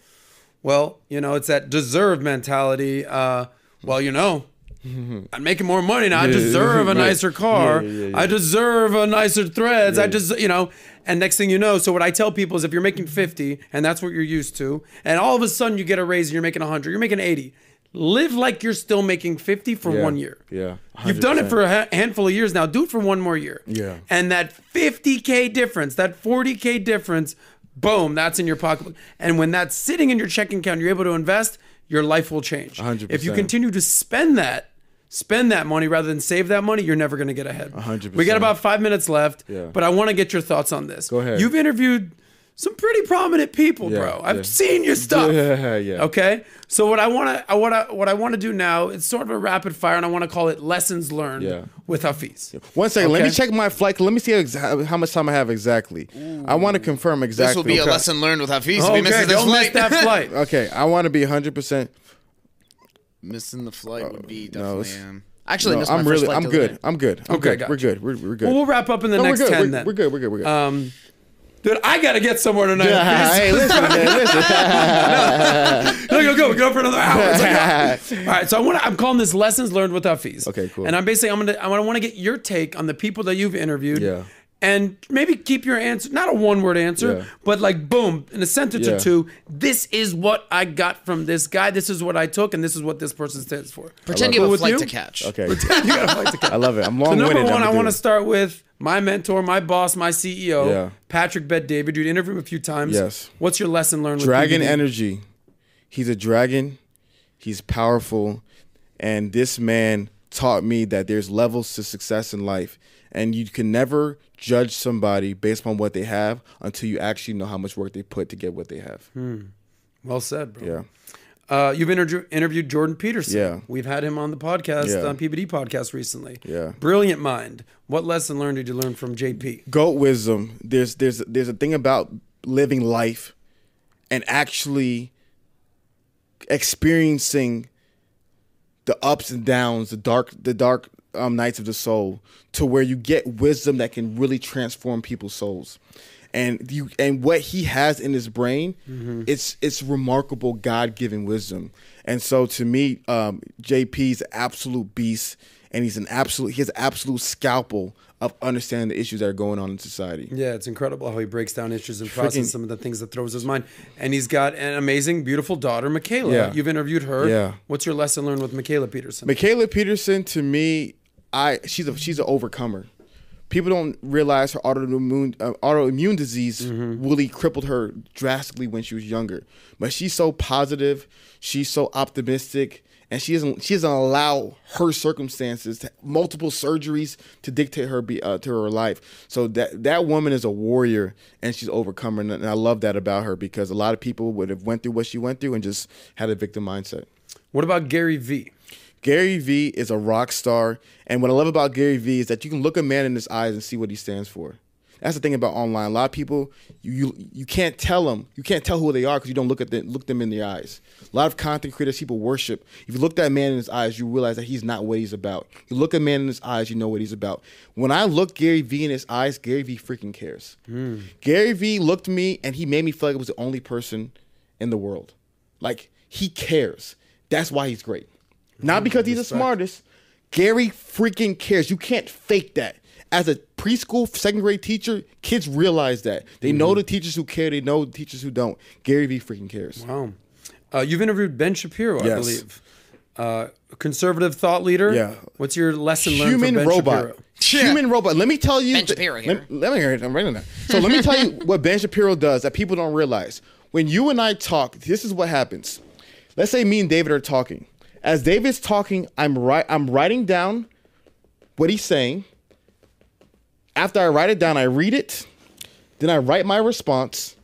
well, you know, it's that deserve mentality. Uh, well, you know, I'm making more money now. I deserve a nicer car. Yeah, yeah, yeah. I deserve a nicer threads. I just, you know, and next thing you know, so what I tell people is if you're making 50 and that's what you're used to, and all of a sudden you get a raise and you're making 100, you're making 80. Live like you're still making 50 for one year. Yeah. You've done it for a handful of years now. Do it for one more year. Yeah. And that 50K difference, that 40K difference, boom, that's in your pocketbook. And when that's sitting in your checking account, you're able to invest, your life will change. 100%. If you continue to spend that, spend that money rather than save that money, you're never going to get ahead. 100%. We got about five minutes left, Yeah. but I want to get your thoughts on this. Go ahead. You've interviewed some pretty prominent people, Yeah, bro. I've yeah. seen your stuff. Yeah, yeah. Okay. So what I want to, what I, what I want to do now, it's sort of a rapid fire, and I want to call it lessons learned Yeah. with Hafeez. One second. Let me check my flight. Let me see exa- how much time I have exactly. I want to confirm exactly. This will be a lesson learned with Hafeez if he Okay, misses don't miss flight. that flight. Okay, I want to be 100. percent Missing the flight would be no, definitely. it's- um, actually, No, missed I'm really. I'm good. I'm good. I'm Okay, good. gotcha. We're good. We're, we're good. Well, we'll wrap up in the No, next we're good. 10 we're, then. we're good. We're good. We're good. Um, dude, I got to get somewhere tonight. Yeah, hey, listen, man, listen. No, go, go, go for another hour. Like, oh. All right, so I want I'm calling this lessons learned with Hafeez. Okay, cool. And I'm basically I'm gonna I want to get your take on the people that you've interviewed. Yeah. And maybe keep your answer, not a one word answer, Yeah. but like boom, in a sentence Yeah. or two. This is what I got from this guy. This is what I took, and this is what this person stands for. Pretend you Cool have a with flight you? to catch. Okay. you gotta fight the cat. I love it. I'm long. So long number one, I want to start with my mentor, my boss, my CEO, Yeah. Patrick Bet David. You'd interviewed him a few times. Yes. What's your lesson learned? Dragon with PBD? energy. He's a dragon. He's powerful. And this man taught me that there's levels to success in life. And you can never judge somebody based on what they have until you actually know how much work they put to get what they have. Well said, bro. Yeah. Uh, you've interview- interviewed Jordan Peterson. Yeah. We've had him on the podcast, Yeah. on PBD podcast recently. Yeah. Brilliant mind. What lesson learned did you learn from JP? goat wisdom there's there's there's a thing about living life and actually experiencing the ups and downs the dark the dark um, nights of the soul to where you get wisdom that can really transform people's souls and you and what he has in his brain, Mm-hmm. it's it's remarkable God given wisdom. And so to me, um, JP's absolute beast, and he's an absolute he has absolute scalpel of understanding the issues that are going on in society. Yeah, it's incredible how he breaks down issues and processes some of the things that throws his mind. And he's got an amazing, beautiful daughter, Mikhaila. Yeah. You've interviewed her. Yeah. What's your lesson learned with Mikhaila Peterson? Mikhaila Peterson, to me, I she's a she's an overcomer. People don't realize her autoimmune uh, autoimmune disease really crippled her drastically when she was younger. But she's so positive, she's so optimistic, and she doesn't she doesn't allow her circumstances, to, multiple surgeries, to dictate her be uh, to her life. So that that woman is a warrior, and she's overcomer, and I love that about her because a lot of people would have went through what she went through and just had a victim mindset. what about Gary Vee? Gary Vee is a rock star, and what I love about Gary Vee is that you can look a man in his eyes and see what he stands for. That's the thing about online. A lot of people, you you, you can't tell them, you can't tell who they are because you don't look at them, look them in the eyes. A lot of content creators, people worship. If you look that man in his eyes, you realize that he's not what he's about. You look a man in his eyes, you know what he's about. When I look Gary Vee in his eyes, Gary Vee freaking cares. Hmm. Gary Vee looked me and he made me feel like I was the only person in the world. Like he cares. That's why he's great. Not because he's the smartest. Gary freaking cares. You can't fake that. As a preschool second grade teacher, kids realize that. They know the teachers who care, they know the teachers who don't. Gary Vee freaking cares. Wow. Uh, you've interviewed Ben Shapiro, I believe. Uh, conservative thought leader. Yeah. What's your lesson learned Human from Ben robot. Shapiro? Human robot. Let me tell you. Ben th- Shapiro Let, here. let me hear it. I'm writing that. So let me tell you what Ben Shapiro does that people don't realize. When you and I talk, this is what happens. Let's say me and David are talking. As David's talking, I'm right. I'm writing down what he's saying. After I write it down, I read it. Then I write my response,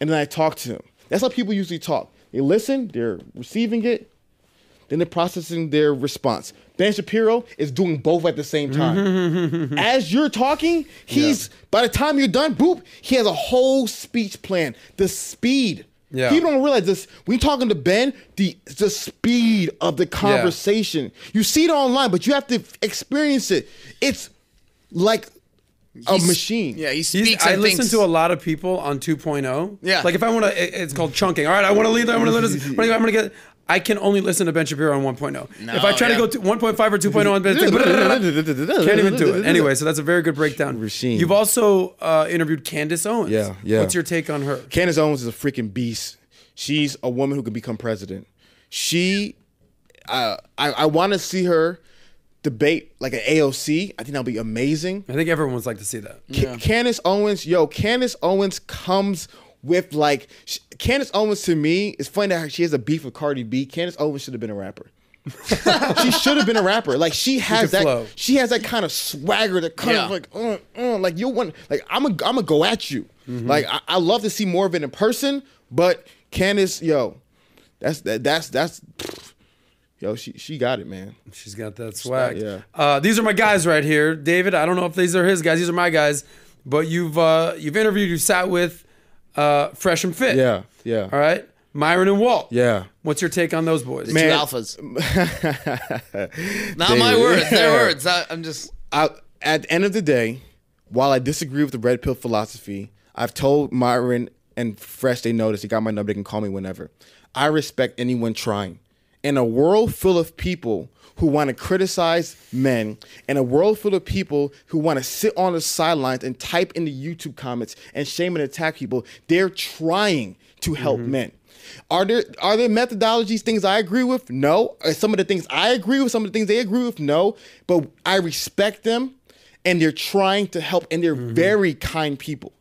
and then I talk to him. That's how people usually talk. They listen, they're receiving it, then they're processing their response. Ben Shapiro is doing both at the same time. As you're talking, he's by the time you're done, boop, he has a whole speech plan. The speed. Yeah. People don't realize this. When you're talking to Ben, the the speed of the conversation. You see it online, but you have to experience it. It's like a He's- machine. Yeah, he He's, speaks. I listen to a lot of people on 2.0. Yeah. Like if I want to, it's called chunking. All right, I want to leave. I want to listen. I'm going to get. I can only listen to Ben Shapiro on 1.0. No, if I try yeah. to go to 1.5 or 2.0 on Ben, it's can't even do it. Anyway, so that's a very good breakdown. Machine. You've also uh, interviewed Candace Owens. Yeah, yeah. What's your take on her? Candace Owens is a freaking beast. She's a woman who can become president. She, uh, I, I want to see her debate like an AOC. I think that'll be amazing. I think everyone would like to see that. Ca- Candace Owens, yo, Candace Owens comes with like sh- Candace Owens to me. It's funny that she has a beef with Cardi B. Candace Owens should have been a rapper. she should have been a rapper. Like she has that. flow. She has that kind of swagger. That kind of like, uh, uh, like you want. Like I'm a, I'm gonna go at you. Like I, I love to see more of it in person. But Candace, yo, that's that, that's that's. Yo, she she got it, man. She's got that swag. yeah. Uh, these are my guys right here, David. I don't know if these are his guys. These are my guys. But you've uh, you've interviewed, you've sat with uh, Fresh and Fit. Yeah, yeah, All right, Myron and Walt. yeah. What's your take on those boys? two Man. alphas. Not my David. words, their words. I, I'm just. I, at the end of the day, while I disagree with the red pill philosophy, I've told Myron and Fresh they know this. They got my number. They can call me whenever. I respect anyone trying. In a world full of people who want to criticize men, and a world full of people who want to sit on the sidelines and type in the YouTube comments and shame and attack people, they're trying to help mm-hmm. men. Are there are there methodologies things I agree with? No. Are some of the things I agree with, some of the things they agree with? No. But I respect them and they're trying to help and they're mm-hmm. very kind people.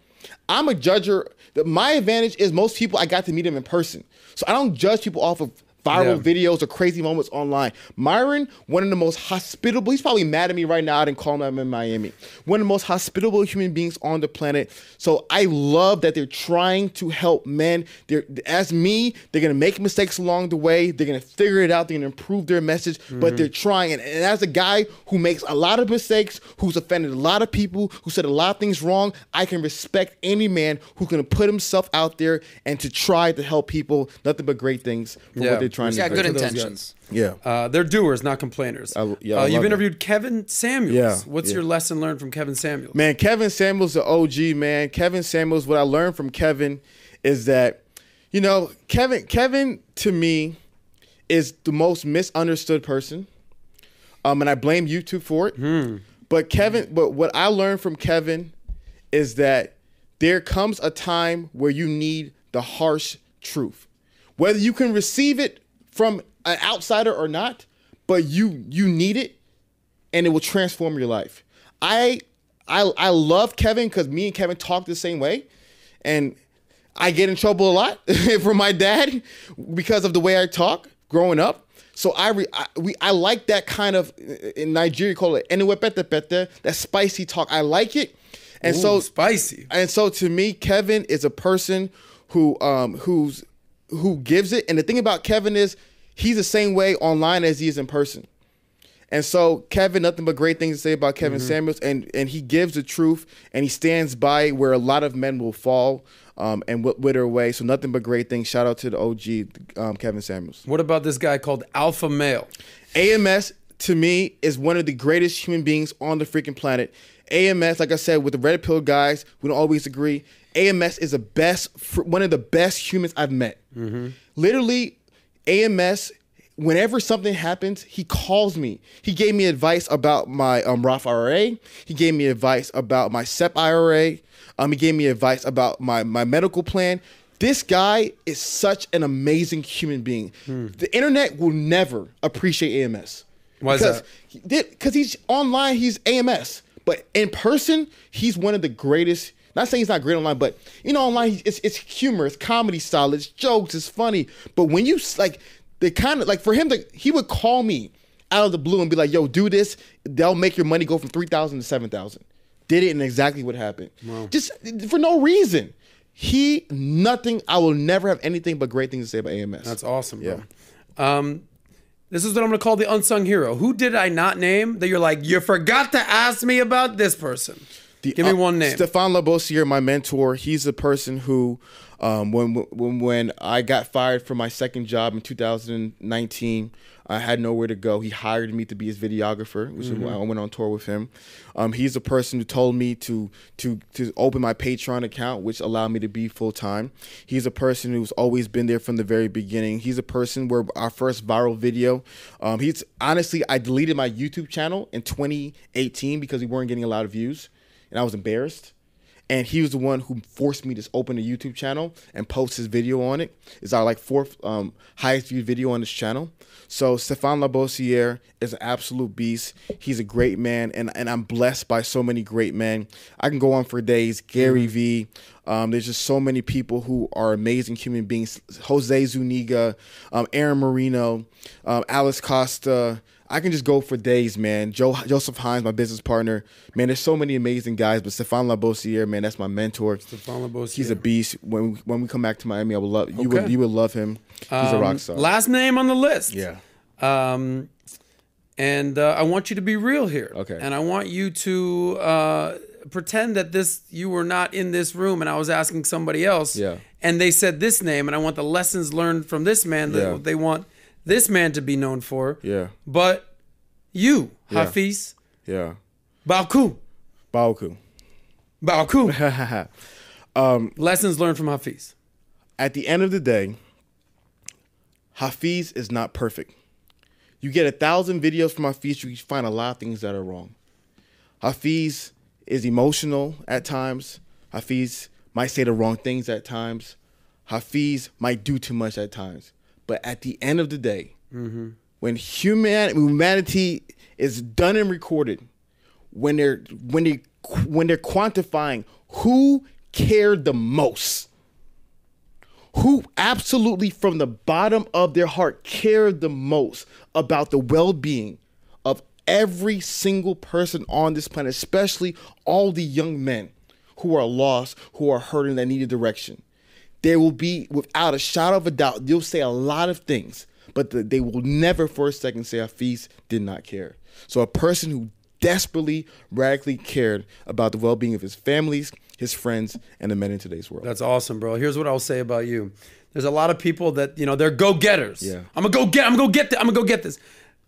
I'm a judger. My advantage is most people I got to meet them in person. So I don't judge people off of viral Yeah. videos or crazy moments online. Myron, one of the most hospitable, he's probably mad at me right now. I didn't call him I'm in Miami. One of the most hospitable human beings on the planet. So I love that they're trying to help men. They're as me, they're gonna make mistakes along the way. They're gonna figure it out. They're gonna improve their message, but mm-hmm. they're trying. And, and as a guy who makes a lot of mistakes, who's offended a lot of people, who said a lot of things wrong, I can respect any man who can put himself out there and to try to help people. Nothing but great things for Yeah. what they're trying He's to. got good intentions. Yeah. Uh, they're doers, not complainers. I- yeah, uh, you've that. interviewed Kevin Samuels. Yeah, What's yeah. your lesson learned from Kevin Samuels? Man, Kevin Samuels, the OG man. Kevin Samuels. What I learned from Kevin is that, you know, Kevin. Kevin to me is the most misunderstood person, um, and I blame YouTube for it. But Kevin, but what I learned from Kevin is that there comes a time where you need the harsh truth, whether you can receive it from an outsider or not, but you you need it and it will transform your life. I I I love Kevin because me and Kevin talk the same way, and I get in trouble a lot from my dad because of the way I talk growing up. So I re, I, we I like that kind of in Nigeria call it enuepetepete, that spicy talk. I like it, and so spicy. and so to me, Kevin is a person who um who's who gives it. And the thing about Kevin is he's the same way online as he is in person. And so Kevin, nothing but great things to say about Kevin Samuels, and and he gives the truth, and he stands by where a lot of men will fall um, and wi- wither away. So nothing but great things. Shout out to the OG um, Kevin Samuels. What about this guy called Alpha Male? AMS to me is one of the greatest human beings on the freaking planet. AMS, like I said, with the red pill guys, we don't always agree. AMS is the best, one of the best humans I've met. Literally, AMS. Whenever something happens, he calls me. He gave me advice about my um, Roth IRA. He gave me advice about my SEP IRA. Um, he gave me advice about my my medical plan. This guy is such an amazing human being. The internet will never appreciate AMS. Why is that? Because he's online, he's AMS, but in person, he's one of the greatest. Not saying he's not great online, but you know, online it's it's humor, it's comedy style, it's jokes, it's funny. But when you like, they kind of like for him to he would call me out of the blue and be like, "Yo, do this. They'll make your money go from three thousand to seven thousand. Did it, and exactly what happened. Just for no reason. He nothing. I will never have anything but great things to say about AMS. That's awesome, bro. Yeah. Um, this is what I'm going to call the unsung hero. Who did I not name that you're like, you forgot to ask me about this person? The- Give me one name. Stephan Labossiere, my mentor. He's the person who, um, when when when I got fired from my second job in 2019, I had nowhere to go. He hired me to be his videographer, which is why I went on tour with him. Um, he's the person who told me to to to open my Patreon account, which allowed me to be full time. He's a person who's always been there from the very beginning. He's a person where our first viral video. Um, he's honestly, I deleted my YouTube channel in 2018 because we weren't getting a lot of views and I was embarrassed. And he was the one who forced me to open a YouTube channel and post his video on it. It's our like fourth um, highest viewed video on this channel. So Stephan Labossiere is an absolute beast. He's a great man, and, and I'm blessed by so many great men. I can go on for days. Gary V. Um, there's just so many people who are amazing human beings. Jose Zuniga, um, Aaron Marino, um, Alex Costa. I can just go for days, man. Joe Joseph Hines, my business partner. Man, there's so many amazing guys, but Stephan Labossiere, man, that's my mentor. Stephan Labossiere. He's a beast. When when we come back to Miami, I would love you would you would love him. He's a rock star. Last name on the list. yeah. Um, and uh, I want you to be real here. Okay. And I want you to uh, pretend that this you were not in this room, and I was asking somebody else. Yeah. And they said this name, and I want the lessons learned from this man that Yeah. they want this man to be known for. Yeah. But you, Yeah. Hafeez, Yeah. Balku, Baoku. Balku. Um, lessons learned from Hafeez. At the end of the day, Hafeez is not perfect. You get a thousand videos from Hafeez, you find a lot of things that are wrong. Hafeez is emotional at times. Hafeez might say the wrong things at times. Hafiz might do too much at times. But at the end of the day, mm-hmm. when human humanity is done and recorded, when they're when they when they're quantifying who cared the most, who absolutely from the bottom of their heart cared the most about the well-being of every single person on this planet, especially all the young men who are lost, who are hurting, that need a direction. There will be, without a shadow of a doubt, you'll say a lot of things, but the, they will never for a second say Hafeez did not care. So a person who desperately, radically cared about the well-being of his families, his friends, and the men in today's world. That's awesome, bro. Here's what I'll say about you. There's a lot of people that you know they're go getters. Yeah. I'm gonna go get. I'm gonna go get. Th- I'm gonna go get this.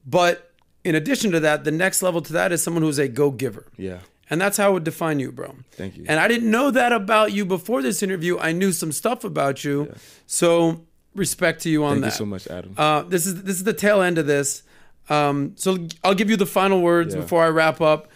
But in addition to that, the next level to that is someone who's a go giver. Yeah. And that's how I would define you, bro. Thank you. And I didn't know that about you before this interview. I knew some stuff about you. So respect to you on Thank that. Thank you so much, Adam. Uh, this is this is the tail end of this. Um, so I'll give you the final words Yeah. before I wrap up.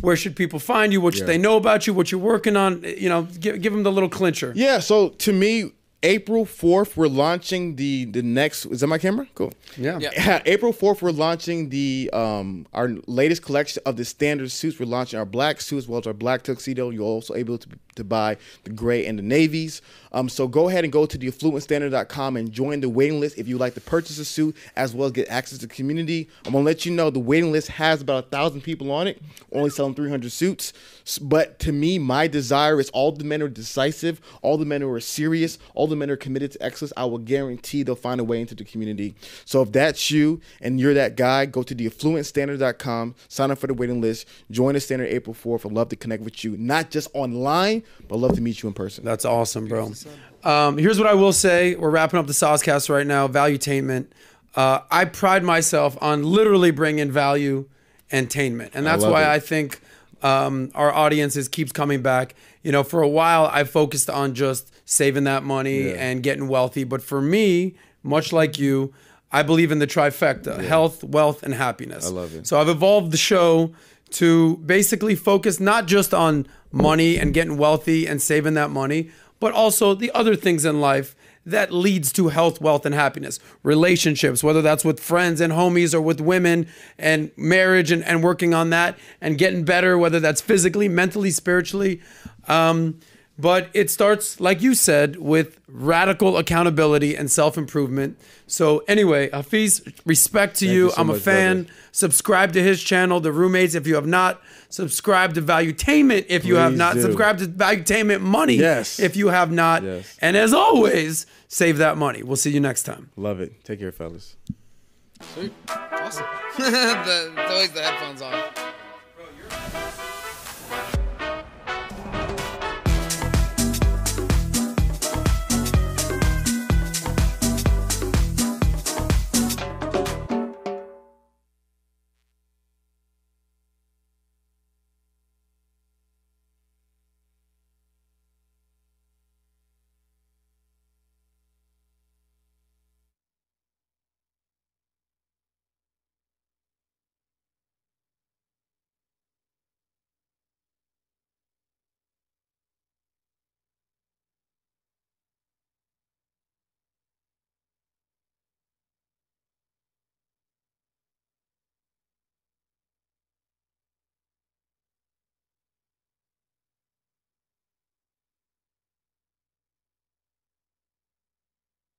Where should people find you? What should Yeah. they know about you? What you're working on? You know, give, give them the little clincher. Yeah, so to me, April 4th, we're launching the the next is that my camera? Cool. Yeah. Yeah. April 4th, we're launching the um our latest collection of the standard suits. We're launching our black suits, as well as our black tuxedo. You're also able to, to buy the gray and the navies. Um, so go ahead and go to theaffluentstandard.com and join the waiting list if you'd like to purchase a suit as well as get access to the community. I'm gonna let you know the waiting list has about a thousand people on it, only selling 300 suits. But to me, my desire is all the men are decisive, all the men who are serious, all the men are committed to excellence. I will guarantee they'll find a way into the community. So if that's you and you're that guy, go to theaffluentstandard.com, sign up for the waiting list, join the standard April 4th. I'd love to connect with you, not just online, but I'd love to meet you in person. That's awesome, bro. Um, here's what I will say. We're wrapping up the SOSCAST right now. Valuetainment. Uh, I pride myself on literally bringing value and tainment, and that's love why it. I think um, our audiences keeps coming back. You know, for a while I focused on just saving that money Yeah. and getting wealthy, but for me, much like you, I believe in the trifecta: health, wealth, and happiness. I love it. So I've evolved the show to basically focus not just on money and getting wealthy and saving that money, but also the other things in life that leads to health, wealth, and happiness. Relationships, whether that's with friends and homies or with women, and marriage and, and working on that and getting better, whether that's physically, mentally, spiritually. Um, but it starts, like you said, with radical accountability and self improvement. So, anyway, Hafeez, respect to you. you so I'm a much, fan. brother. Subscribe to his channel, The Roommates, if you have not. Subscribe to Valuetainment if you have not. do. Subscribe to Valuetainment Money Yes. if you have not. Yes. And as always, save that money. We'll see you next time. Love it. Take care, fellas. Sweet. Awesome. the, it's always the headphones on.